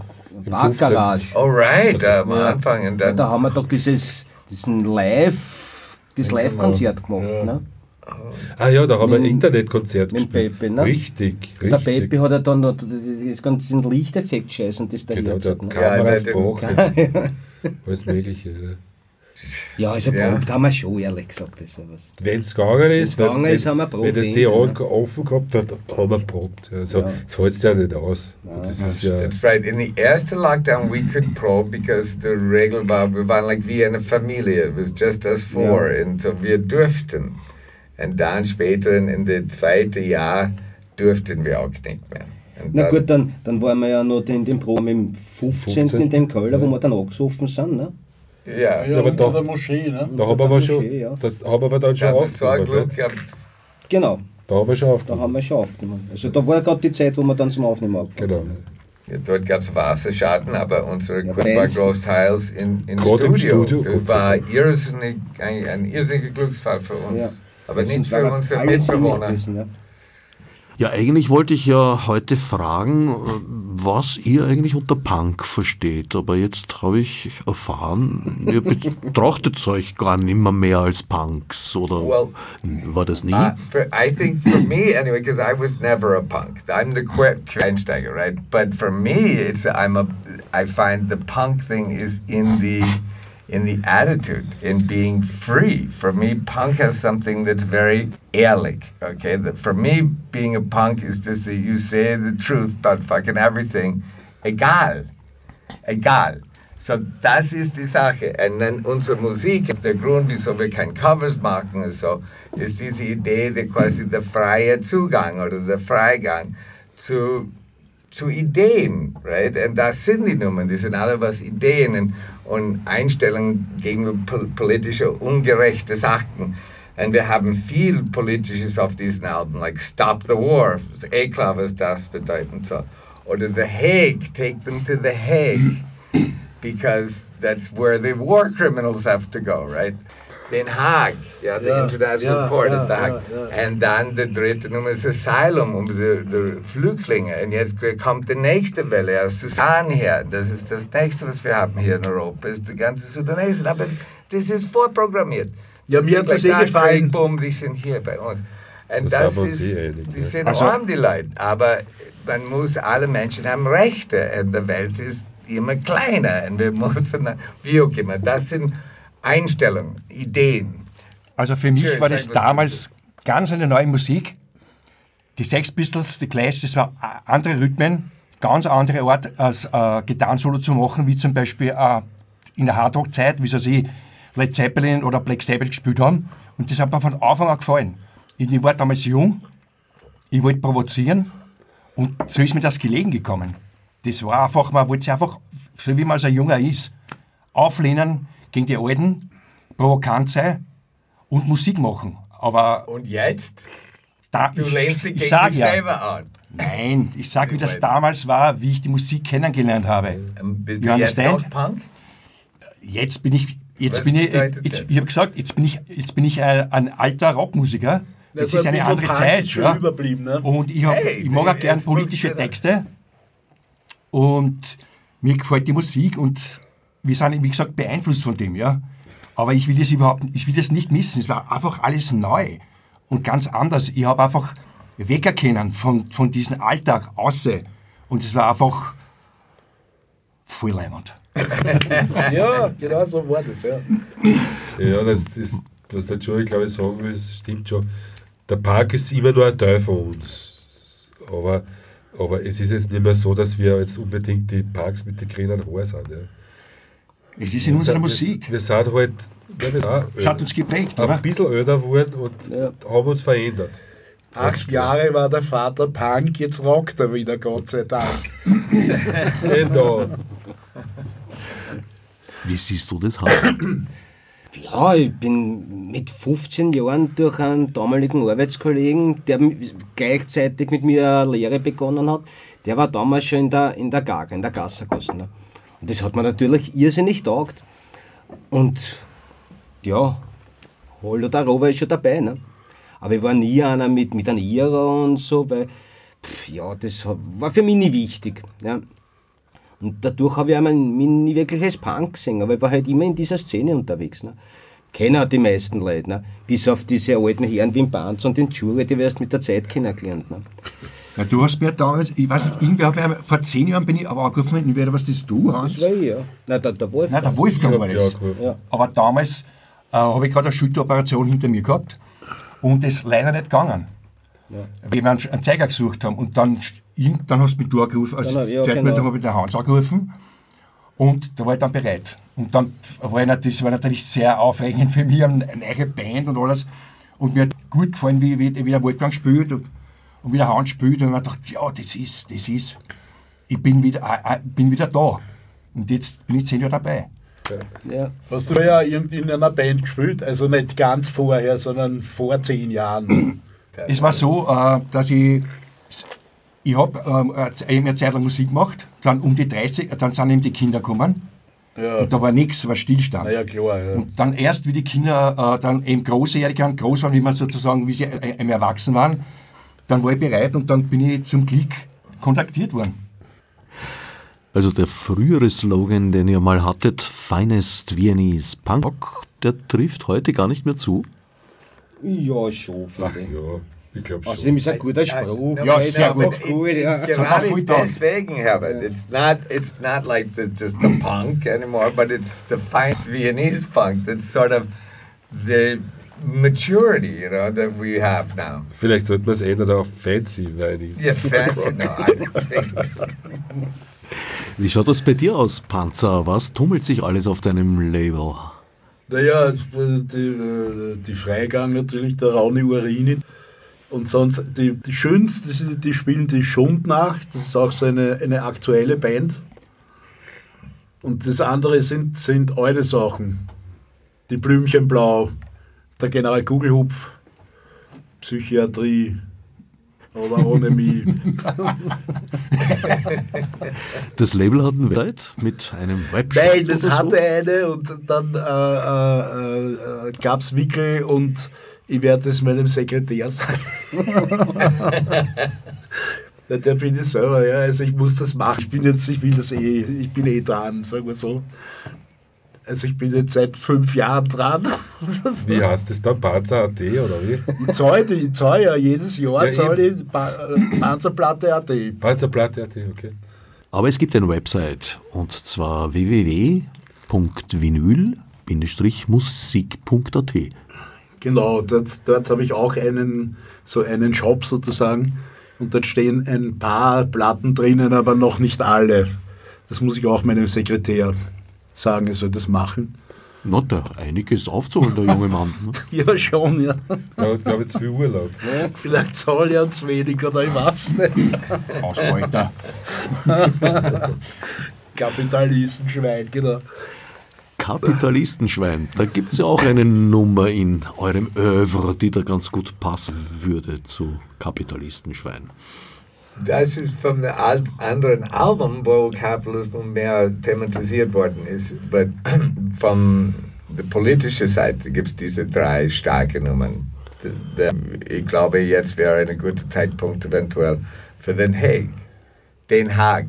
Speaker 5: Parkgarage.
Speaker 6: Alright,
Speaker 2: Also,
Speaker 6: am
Speaker 5: Ja.
Speaker 6: Anfang. Und
Speaker 5: Ja,
Speaker 6: dann,
Speaker 5: da haben wir doch dieses, diesen Live, das Live-Konzert gemacht. Ne?
Speaker 2: Ah ja, da haben wir ein
Speaker 5: Mit-
Speaker 2: Internetkonzert
Speaker 5: mit
Speaker 2: gespielt.
Speaker 5: Pepe, ne?
Speaker 2: Richtig,
Speaker 5: Und der
Speaker 2: richtig.
Speaker 5: Baby hat ja dann noch das ganze diesen Lichteffekt-Scheiß und das da
Speaker 2: Genau, der
Speaker 5: hat. Ne?
Speaker 2: Kameras
Speaker 6: Ja,
Speaker 2: braucht. *laughs* Alles Mögliche. Ja.
Speaker 5: Ja, also
Speaker 6: Ja.
Speaker 5: probt haben wir schon, ehrlich gesagt. Das ist ja was.
Speaker 2: Wenn es gegangen ist,
Speaker 5: Wenn's gegangen
Speaker 2: wenn,
Speaker 5: ist, haben wir
Speaker 2: wenn
Speaker 5: probt,
Speaker 2: das
Speaker 5: eh,
Speaker 2: die
Speaker 5: ja.
Speaker 2: offen gehabt hat, haben wir probt. Also,
Speaker 5: Ja.
Speaker 2: Das hält ja nicht aus. das ist ja,
Speaker 6: That's right. In the ersten Lockdown, we could probe because the Regel war, wir waren like wie eine Familie. It was just us four. Und so wir durften. Und dann später in, in das zweite Jahr durften wir auch nicht mehr. Und
Speaker 5: Na
Speaker 6: dann-
Speaker 5: gut, dann, dann waren wir ja noch in dem Programm im 15.
Speaker 2: 15.
Speaker 5: in dem Keller, wo wir dann angesoffen sind. Ne?
Speaker 6: Ja,
Speaker 4: Ja,
Speaker 2: aber
Speaker 4: unter
Speaker 2: da-
Speaker 4: der Moschee, ne?
Speaker 2: da haben wir schon,
Speaker 5: Moschee, ja.
Speaker 2: das haben wir dann
Speaker 6: da
Speaker 2: schon aufgenommen.
Speaker 5: Genau,
Speaker 2: Da haben wir schon
Speaker 5: da
Speaker 2: aufgenommen.
Speaker 5: haben wir schon aufgenommen. Also da war gerade die Zeit, wo wir dann zum Aufnehmen angefangen
Speaker 2: Genau.
Speaker 5: haben.
Speaker 6: Ja, dort gab es Wasserschaden, aber unsere
Speaker 5: Ja, Bands.
Speaker 6: großteils in, in
Speaker 2: Gerade im
Speaker 6: Studio.
Speaker 2: Studio,
Speaker 6: war irrsinnig, ein, ein irrsinniger Glücksfall für uns.
Speaker 5: Ja.
Speaker 6: Aber
Speaker 5: Das
Speaker 6: nicht für unsere Mitbewohner.
Speaker 5: ja.
Speaker 1: Ja, eigentlich wollte ich ja heute fragen, was ihr eigentlich unter Punk versteht. Aber jetzt habe ich erfahren, ihr betrachtet *laughs* euch gar nicht mehr, mehr als Punks. Oder
Speaker 6: Well,
Speaker 1: war das nie?
Speaker 6: Uh, for, I think for me anyway, because I was never a punk. I'm the Quereinsteiger, right? But for me, it's I'm a. I find the punk thing is in the in the attitude, in being free. For me, punk has something that's very ehrlich. Okay, for me, being a punk is just that you say the truth about fucking everything, egal. egal. So, das ist die Sache. Und dann unsere Musik, der Grund, wieso wir kein Covers machen, und so, ist diese Idee, der quasi der freie Zugang oder der Freigang zu, zu Ideen, right? Und das sind die Nummern, die sind alle was Ideen und, und Einstellungen gegen pol politische ungerechte Sachen. Und wir haben viel Politisches auf diesen Alben, like Stop the War, ist eh klar, was das bedeutet. So. Oder The Hague, take them to The Hague, because that's where the war criminals have to go, right? Den Haag, ja, the International
Speaker 4: ja,
Speaker 6: Court
Speaker 4: ja,
Speaker 6: at The
Speaker 4: ja.
Speaker 6: Und dann der dritte Nummer ist Asylum, um die, die Flüchtlinge. Und jetzt kommt die nächste Welle aus Sudan her. Das ist das nächste, was wir haben hier in Europa, ist die ganze Sudanesen. Aber das ist vorprogrammiert.
Speaker 4: Ja,
Speaker 6: Die
Speaker 4: mir hat
Speaker 6: sind
Speaker 4: das eh gefallen.
Speaker 6: Bumm, die sind hier bei uns. Und
Speaker 2: Das
Speaker 6: das, ist,
Speaker 2: eh
Speaker 6: die sind
Speaker 3: Also-
Speaker 6: arm, die Leute. Aber man muss, alle Menschen haben Rechte. Und die Welt ist immer kleiner. Und wir müssen, wie auch immer, das sind Einstellungen, Ideen.
Speaker 3: Also für mich war das damals ganz eine neue Musik. Die Sex Pistols, die Clash, das war a- andere Rhythmen, ganz andere Art, als äh, Gitarrensolo zu machen, wie zum Beispiel äh, in der Hardrock-Zeit, wie sie Led Zeppelin oder Black Sabbath gespielt haben. Und das hat mir von Anfang an gefallen. Ich, ich war damals jung, ich wollte provozieren und so ist mir das gelegen gekommen. Das war einfach, man wollte sich einfach, so wie man als ein Junger ist, auflehnen gegen die Alten, provokant sein und Musik machen. Aber
Speaker 6: Und jetzt?
Speaker 3: da,
Speaker 6: Du lehnst dich
Speaker 3: ich
Speaker 6: gegen dich
Speaker 3: ja,
Speaker 6: selber an.
Speaker 3: Nein, ich sage, wie das damals war, wie ich die Musik kennengelernt habe.
Speaker 6: Ähm, Bist
Speaker 3: You
Speaker 6: du jetzt
Speaker 3: understand?
Speaker 6: noch Punk?
Speaker 3: Jetzt bin ich, jetzt
Speaker 6: Was
Speaker 3: bin ich, jetzt,
Speaker 6: das?
Speaker 3: ich habe gesagt, jetzt bin ich, jetzt bin ich ein, ein alter Rockmusiker. Jetzt
Speaker 4: Also
Speaker 3: ist
Speaker 4: ein
Speaker 3: eine andere
Speaker 4: Punk
Speaker 3: Zeit. Ja.
Speaker 4: überblieben, ne?
Speaker 3: Und ich, hab,
Speaker 6: Hey,
Speaker 3: ich mag auch gern
Speaker 6: jetzt
Speaker 3: politische Texte. Und mir gefällt die Musik und wir sind, wie gesagt, beeinflusst von dem, ja. Aber ich will das überhaupt, ich will das nicht missen. Es war einfach alles neu und ganz anders. Ich habe einfach wegerkennen von, von diesem Alltag außer. Und es war einfach voll leimend. *laughs*
Speaker 4: Ja, genau so war das, ja.
Speaker 2: Ja, das ist, was der Joey, glaube ich, sagen will, das stimmt schon. Der Park ist immer nur ein Teil von uns. Aber, aber es ist jetzt nicht mehr so, dass wir jetzt unbedingt die Parks mit den grünen Haaren sind. Ja.
Speaker 3: Es ist in unserer
Speaker 2: wir,
Speaker 3: Musik.
Speaker 2: Wir sind halt ja, wir sind
Speaker 3: Es hat uns geprägt,
Speaker 2: ein
Speaker 3: oder?
Speaker 2: bisschen älter geworden und
Speaker 5: Ja.
Speaker 2: haben uns verändert.
Speaker 4: Acht Jahre war der Vater Punk, jetzt rockt er wieder, Gott sei Dank. *laughs*
Speaker 2: Genau.
Speaker 1: Wie siehst du das, Hans?
Speaker 5: Ja, ich bin mit 15 Jahren durch einen damaligen Arbeitskollegen, der gleichzeitig mit mir eine Lehre begonnen hat, der war damals schon in der, in der Gaga, in der Gassergasse. Und das hat mir natürlich irrsinnig taugt. Und ja, Hol oder Rover ist schon dabei. Ne? Aber ich war nie einer mit, mit einem Ira und so, weil pff, ja, das war für mich nie wichtig. Ja? Und dadurch habe ich mich nie wirklich als Punk gesehen, aber ich war halt immer in dieser Szene unterwegs. Ne? Kennen auch die meisten Leute, ne? bis auf diese alten Herren wie den Banz und den Jury, die wirst mit der Zeit kennengelernt. Ne?
Speaker 3: Ja, du hast mir damals, ich weiß nicht, irgendwer hat mir, vor zehn Jahren bin ich aber angerufen, entweder was das du, Hans?
Speaker 5: Das war ich, ja. Nein, der, der Wolf.
Speaker 3: Nein, der Wolfgang
Speaker 2: Ich
Speaker 3: war das.
Speaker 5: Ja.
Speaker 3: Aber damals äh, habe ich gerade eine Schulteroperation hinter mir gehabt und das leider nicht gegangen. Weil wir einen, einen Zeiger gesucht haben und dann, dann hast du mich du angerufen, also
Speaker 5: Dann, ja,
Speaker 3: ja,
Speaker 5: genau.
Speaker 3: dann habe ich den Hans angerufen und da war ich dann bereit. Und dann war ich natürlich, war natürlich sehr aufregend *laughs* für mich, eine neue Band und alles. Und mir hat gut gefallen, wie, wie, wie der Wolfgang spielt und, und wie der Hans spielt. Und ich habe gedacht, ja, das ist, das ist, ich bin wieder, äh, äh, bin wieder da. Und jetzt bin ich zehn Jahre dabei.
Speaker 5: Ja.
Speaker 4: Hast du ja irgendwie in einer Band gespielt, also nicht ganz vorher, sondern vor zehn Jahren. *clears throat*
Speaker 3: Es war so, äh, dass ich, ich habe ähm, eine Zeit lang Musik gemacht, dann um die 30, dann sind eben die Kinder gekommen
Speaker 4: Ja,
Speaker 3: und da war nichts, war Stillstand.
Speaker 4: ja klar. Ja.
Speaker 3: Und dann erst, wie die Kinder äh, dann eben großjährig waren, groß waren, wie man sozusagen, wie sie äh, eben erwachsen waren, dann war ich bereit und dann bin ich zum Glück kontaktiert worden.
Speaker 1: Also der frühere Slogan, den ihr mal hattet, Finest Viennese Punk Rock, der trifft heute gar nicht mehr zu.
Speaker 5: ja, schon,
Speaker 2: Ach
Speaker 5: finde ich.
Speaker 2: ja, ich glaube schon.
Speaker 5: Außerdem ist ein guter Spruch.
Speaker 3: Ja,
Speaker 5: ist
Speaker 3: sehr gut.
Speaker 5: cool, ja.
Speaker 6: Gerade deswegen, Herbert. It's not, it's not like the, just the punk anymore, but it's the fine Viennese punk. That's sort of the maturity, you know, that we have now.
Speaker 2: Vielleicht sollte man es ändern auf Fancy, weil ich
Speaker 6: Yeah, fancy. No, I don't think so. *laughs*
Speaker 1: Wie schaut das bei dir aus, Panzer? Was tummelt sich alles auf deinem Label?
Speaker 4: Naja, die, die Freigang natürlich, der Rauni Urini. Und sonst, die, die schönste, die, die spielen die Schundnacht, das ist auch so eine, eine aktuelle Band. Und das andere sind, sind alte Sachen. Die Blümchenblau, der General Kugelhupf, Psychiatrie, aber ohne mich. *laughs*
Speaker 1: Das Label hat eine Website mit einem Webshop
Speaker 4: Nein, es
Speaker 1: oder so?
Speaker 4: hatte eine und dann äh, äh, äh, gab es Wickel und ich werde es meinem Sekretär sagen. *laughs* ja, der bin ich selber, ja. Also ich muss das machen. Ich bin jetzt, ich will das eh, ich bin eh dran, sagen wir so. Also ich bin jetzt seit fünf Jahren dran. *laughs*
Speaker 2: Wie heißt das dann? Panzer.at oder wie?
Speaker 4: Ich zahle, die- ich zahle ja jedes Jahr
Speaker 2: Ja,
Speaker 4: zahle ich äh, Panzerplatte.at.
Speaker 2: Panzerplatte.at, okay.
Speaker 1: Aber es gibt eine Website und zwar www.vinyl-musik.at.
Speaker 4: Genau, dort, dort habe ich auch einen, so einen Shop sozusagen. Und dort stehen ein paar Platten drinnen, aber noch nicht alle. Das muss ich auch meinem Sekretär sagen, er soll das machen.
Speaker 1: Na, da einiges aufzuholen, der junge Mann. ne? *laughs*
Speaker 4: Ja, schon, ja.
Speaker 2: Er hat, glaube ich, zu viel Urlaub.
Speaker 4: Vielleicht zahle ich uns wenig oder ich weiß nicht.
Speaker 3: Ausbeuter. *laughs*
Speaker 4: Kapitalistenschwein, genau.
Speaker 1: Kapitalistenschwein, da gibt es ja auch eine Nummer in eurem Övre, die da ganz gut passen würde zu Kapitalistenschwein.
Speaker 6: Das ist von einem anderen Album, wo Kapitalismus mehr thematisiert worden ist. Aber *clears throat* von der politischen Seite gibt es diese drei starken Nummern. Ich glaube, jetzt wäre ein guter Zeitpunkt eventuell für Den Haag. Den Haag.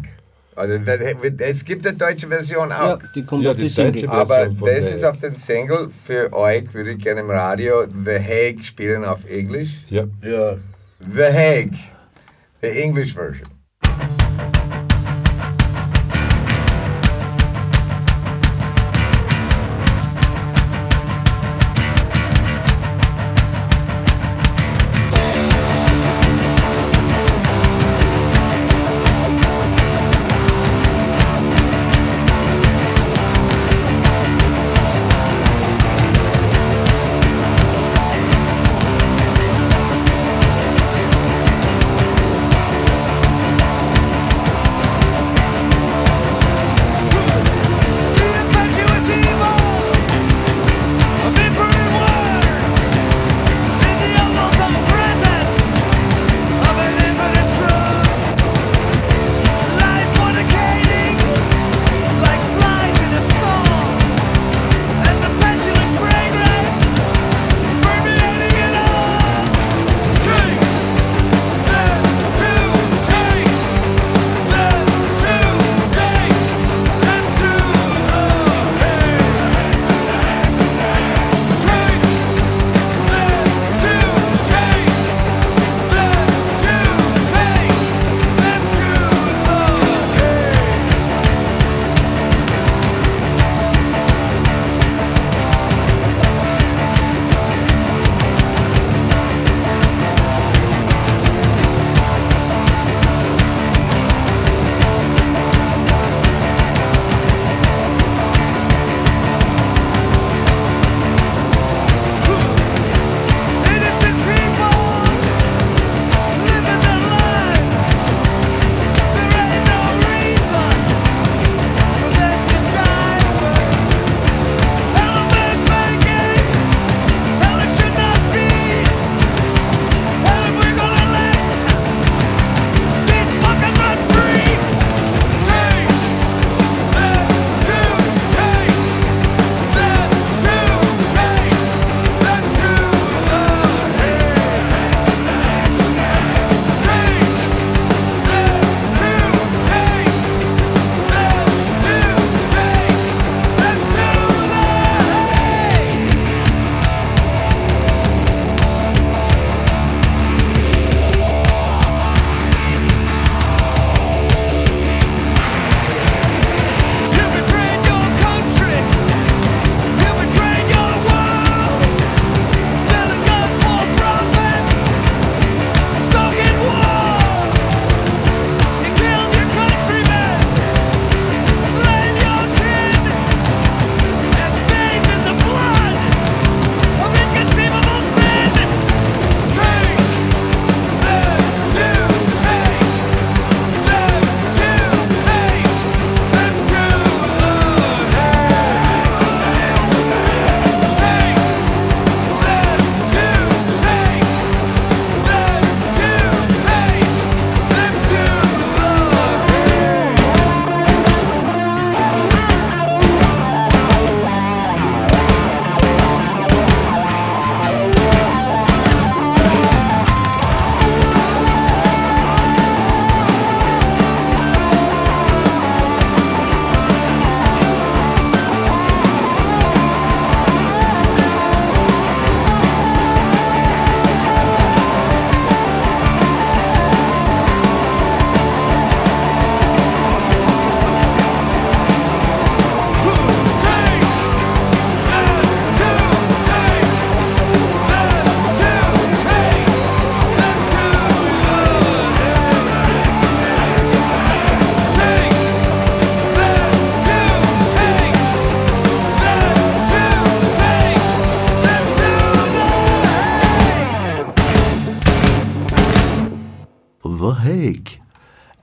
Speaker 6: Oder Haag. Es gibt eine deutsche Version auch.
Speaker 5: Ja, die kommt
Speaker 2: Ja,
Speaker 5: auf die,
Speaker 2: die
Speaker 5: Single.
Speaker 6: Aber das ist auf den Single. Für euch würde ich gerne im Radio The Hague spielen auf Englisch.
Speaker 2: Ja.
Speaker 4: Ja.
Speaker 6: The Hague. The English version.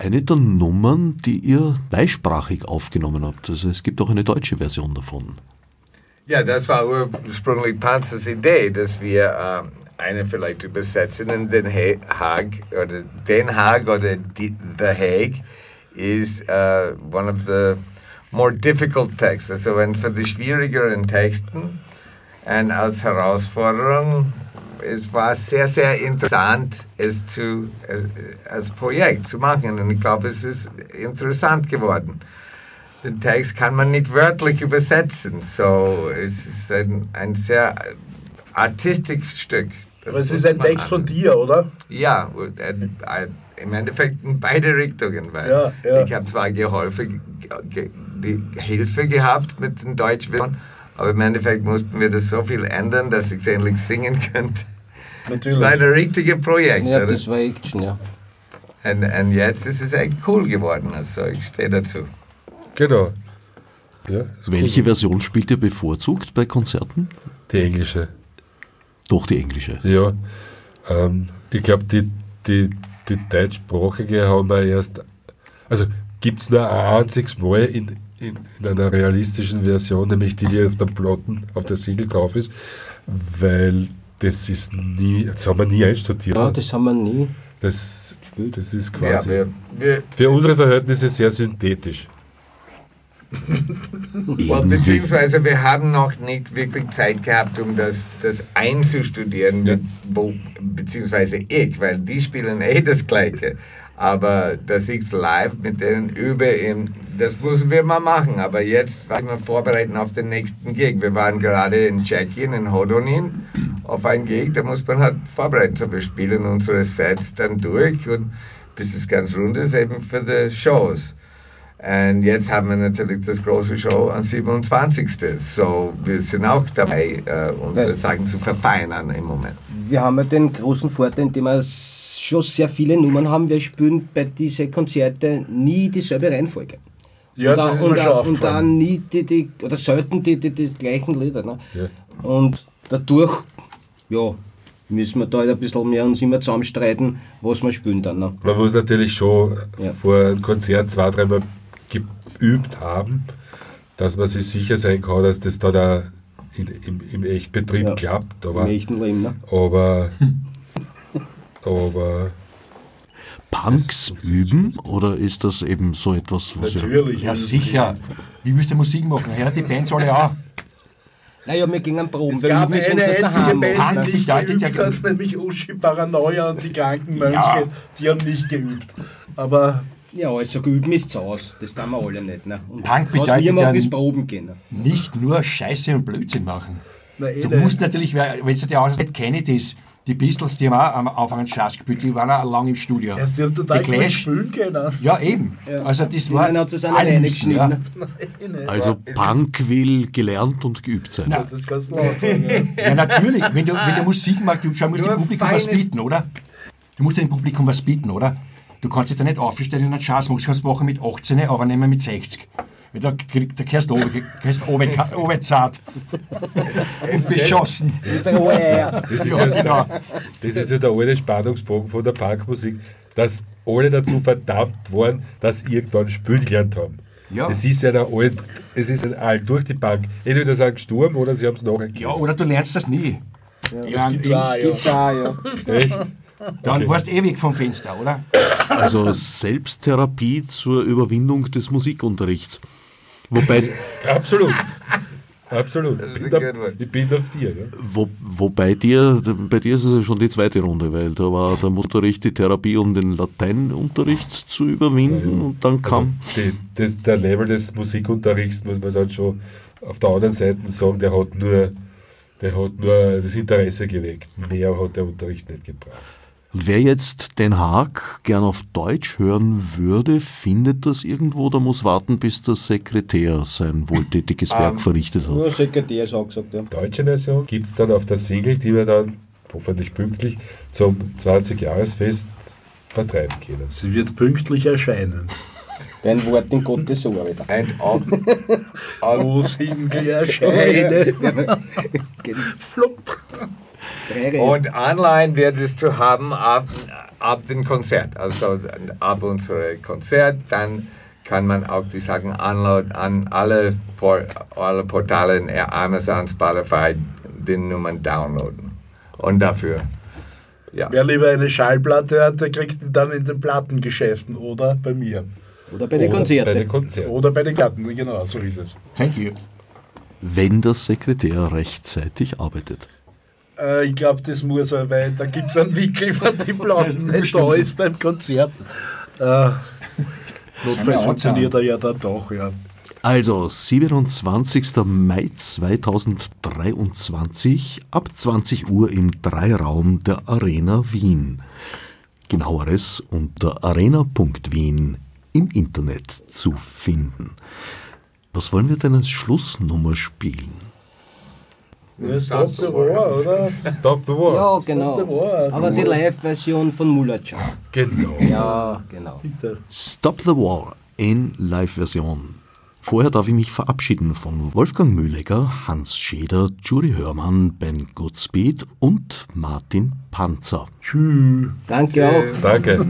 Speaker 1: Eine der Nummern, die ihr zweisprachig aufgenommen habt. Also es gibt auch eine deutsche Version davon.
Speaker 6: Ja, das war ursprünglich Panzers Idee, dass wir ähm, eine vielleicht übersetzen in Den Ha- Haag oder Den Haag oder The Hague is uh, one of the more difficult texts. Also ein für die schwierigeren Texten und als Herausforderung es war sehr, sehr interessant, es zu, als, als Projekt zu machen. Und ich glaube, es ist interessant geworden. Den Text kann man nicht wörtlich übersetzen. So, es ist ein, ein sehr artistisches Stück.
Speaker 4: Aber es ist ein Text von
Speaker 6: an-
Speaker 4: dir, oder?
Speaker 6: Ja, im Endeffekt in beide Richtungen. Weil
Speaker 4: Ja, ja.
Speaker 6: Ich habe zwar geholfen, ge, die Hilfe gehabt mit den Deutschversion, aber im Endeffekt mussten wir das so viel ändern, dass ich es endlich singen könnte.
Speaker 4: Natürlich.
Speaker 6: Das war ein richtiges Projekt.
Speaker 5: Ja,
Speaker 6: oder?
Speaker 5: das war Action, ja.
Speaker 6: Und, und jetzt ist es echt cool geworden. Also ich stehe dazu.
Speaker 2: Genau. Ja,
Speaker 1: Welche
Speaker 2: cool.
Speaker 1: Version spielt ihr bevorzugt bei Konzerten?
Speaker 2: Die englische.
Speaker 1: Doch die englische.
Speaker 2: Ja. Ähm, ich glaube, die, die, die deutschsprachige haben wir erst. Also gibt es nur ein einziges Mal in, in, in einer realistischen Version, nämlich die, die auf der Platten, auf der Single drauf ist, weil das ist nie, das haben wir nie einstudiert.
Speaker 5: Ja, das haben wir nie.
Speaker 2: das, das ist
Speaker 6: Ja,
Speaker 2: quasi
Speaker 6: wir, wir,
Speaker 2: für unsere Verhältnisse sehr synthetisch. *laughs*
Speaker 6: Beziehungsweise wir haben noch nicht wirklich Zeit gehabt, um das, das einzustudieren,
Speaker 2: Ja.
Speaker 6: wo, beziehungsweise ich, weil die spielen eh das Gleiche. Aber dass ich live mit denen übe, im- das müssen wir mal machen. Aber jetzt waren wir vorbereiten auf den nächsten Gig. Wir waren gerade in Tschechien, in Hodonin, auf einen Gig. Da muss man halt vorbereiten. So, wir spielen unsere Sets dann durch und bis es ganz rund ist, eben für die Shows. Und jetzt haben wir natürlich das große Show am 27. So, wir sind auch dabei, äh, unsere. Sachen zu verfeinern im Moment.
Speaker 5: Wir haben ja den großen Vorteil, indem wir schon sehr viele Nummern haben. Wir spielen bei diesen Konzerten nie dieselbe Reihenfolge.
Speaker 4: Ja,
Speaker 5: und,
Speaker 4: das mir
Speaker 5: und,
Speaker 4: schon
Speaker 5: dann- und
Speaker 4: aufgefallen.
Speaker 5: dann nie die, die, oder selten die, die, die gleichen Lieder. Ne?
Speaker 2: Ja.
Speaker 5: Und dadurch, ja, müssen wir da halt ein bisschen mehr uns immer zusammenstreiten, was wir spielen dann. Ne?
Speaker 2: Man muss natürlich schon
Speaker 5: Ja.
Speaker 2: vor einem Konzert zwei, dreimal geübt haben, dass man sich sicher sein kann, dass das da, da in, im, im Echtbetrieb
Speaker 5: Ja.
Speaker 2: klappt.
Speaker 5: Im
Speaker 2: Aber,
Speaker 5: echten Leben. Ne?
Speaker 2: aber, *laughs* aber
Speaker 1: Punks üben oder ist das eben so etwas, was ihr
Speaker 4: Natürlich.
Speaker 3: Ja, sicher. Wie willst du Musik machen? Hört die Bands alle auch.
Speaker 5: Naja, wir gingen proben,
Speaker 4: Es
Speaker 5: weil
Speaker 4: gab
Speaker 5: wir müssen
Speaker 4: eine einzige
Speaker 5: daheim machen.
Speaker 4: Band,
Speaker 3: ne?
Speaker 4: die nicht
Speaker 3: Bedeutet ja-
Speaker 4: geübt hat, nämlich Uschi Paranoia und die Krankenmönche,
Speaker 3: Ja.
Speaker 4: die haben nicht geübt. Aber
Speaker 5: Ja, also geübt ist zu Hause. Das tun wir alle nicht. Ne? Und
Speaker 3: Punk
Speaker 5: was wir
Speaker 3: bedeutet
Speaker 5: machen,
Speaker 3: ja
Speaker 5: ist proben gehen. Ne?
Speaker 3: Nicht nur Scheiße und Blödsinn machen.
Speaker 4: na, eh
Speaker 3: Du
Speaker 4: nicht.
Speaker 3: musst natürlich, wenn du dir aussieht, Kennedys, die Beatles, die haben auch am Anfang einen Schatz gespielt, die waren auch lange im Studio.
Speaker 4: Ja, sie haben total
Speaker 3: Die
Speaker 4: gut
Speaker 3: Clash-
Speaker 4: spielen können.
Speaker 3: Ja, eben. Also das war
Speaker 5: Nein, hat
Speaker 3: alle
Speaker 5: nicht
Speaker 3: müssen,
Speaker 5: reingeschnitten.
Speaker 3: ja.
Speaker 1: Also Punk will gelernt und geübt sein.
Speaker 3: Na,
Speaker 4: Das kannst du laut sagen. Ja.
Speaker 3: Ja, natürlich. Wenn du, wenn du Musik machst, du musst
Speaker 6: Nur
Speaker 3: dem Publikum was bieten, oder? Du musst dem Publikum was bieten, oder? Du kannst dich da nicht aufstellen und einen Schatz machen. Du kannst machen mit 18, aber nicht mehr mit 60. Da, da gehst du oben zart. und *laughs* beschossen.
Speaker 5: Ja.
Speaker 2: das ist,
Speaker 3: Ja,
Speaker 2: ja,
Speaker 3: genau.
Speaker 2: das ist ja der alte Spannungsbogen von der Punkmusik, dass alle dazu verdammt waren, dass sie irgendwann spielen gelernt haben.
Speaker 3: Ja.
Speaker 2: Es ist ja ein alt, es ist ein alt durch die Bank. Entweder sind sie gestorben oder sie haben es nachher
Speaker 3: Ja, oder du lernst das nie. Ja,
Speaker 4: gibt's auch, ja.
Speaker 5: Gibt's auch, ja.
Speaker 2: Echt?
Speaker 3: Dann
Speaker 2: Okay.
Speaker 3: warst du ewig vom Fenster, oder?
Speaker 1: Also Selbsttherapie zur Überwindung des Musikunterrichts. Wobei,
Speaker 2: Absolut. *laughs* Absolut. Bin, da, ich bin da vier. Ja.
Speaker 1: wo, wobei dir, bei dir ist es ja schon die zweite Runde, weil da war der Unterricht die Therapie, um den Lateinunterricht zu überwinden und dann
Speaker 2: Also
Speaker 1: kam
Speaker 2: die, das, der Level des Musikunterrichts, muss man dann schon auf der anderen Seite sagen, der hat nur, der hat nur das Interesse geweckt. Mehr hat der Unterricht nicht gebracht.
Speaker 1: Und wer jetzt Den Haag gern auf Deutsch hören würde, findet das irgendwo oder muss warten, bis der Sekretär sein wohltätiges *laughs* Werk verrichtet hat.
Speaker 5: Nur Sekretär ist auch gesagt, ja.
Speaker 2: deutsche Version gibt es dann auf der Single, die wir dann hoffentlich pünktlich zum 20-Jahresfest vertreiben können.
Speaker 4: Sie wird pünktlich erscheinen.
Speaker 5: Dein Wort in Gottes Ohr wieder.
Speaker 6: And on,
Speaker 4: Wo sind wir erscheinen? Flupp.
Speaker 6: Und online wird es zu haben auf, ab dem Konzert. Also ab unserem Konzert, dann kann man auch die Sachen anladen an alle, Por alle Portale, in Amazon, Spotify, die Nummern downloaden. Und dafür, ja.
Speaker 4: Wer lieber eine Schallplatte hat, der kriegt die dann in den Plattengeschäften oder bei mir.
Speaker 5: Oder bei den
Speaker 7: Oder
Speaker 5: Konzerten.
Speaker 7: Bei den Konzerten.
Speaker 4: Oder bei den Gatten, genau, so ist es.
Speaker 3: Thank you.
Speaker 1: Wenn der Sekretär rechtzeitig arbeitet.
Speaker 4: Äh, ich glaube, das muss er, weil da gibt es einen Wickel, wenn die Platten *laughs* nicht da ist beim Konzert. Äh, notfalls funktioniert er ja dann doch, ja.
Speaker 1: Also 27. Mai 2023 ab 20 Uhr im Dreiraum der Arena Wien. Genaueres unter arena.wien im Internet zu finden. Was wollen wir denn als Schlussnummer spielen?
Speaker 4: Ja Stop the War, oder?
Speaker 7: Stop the War.
Speaker 5: Ja, genau.
Speaker 4: the war.
Speaker 5: Aber die Live-Version von Mulacha.
Speaker 7: Genau.
Speaker 5: Ja, genau.
Speaker 1: Stop the War in Live-Version. Vorher darf ich mich verabschieden von Wolfgang Mühlegger, Hans Scheder, Judy Hörmann, Ben Goodspeed und Martin Panzer.
Speaker 5: Danke auch.
Speaker 7: Danke.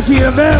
Speaker 8: I see the veil.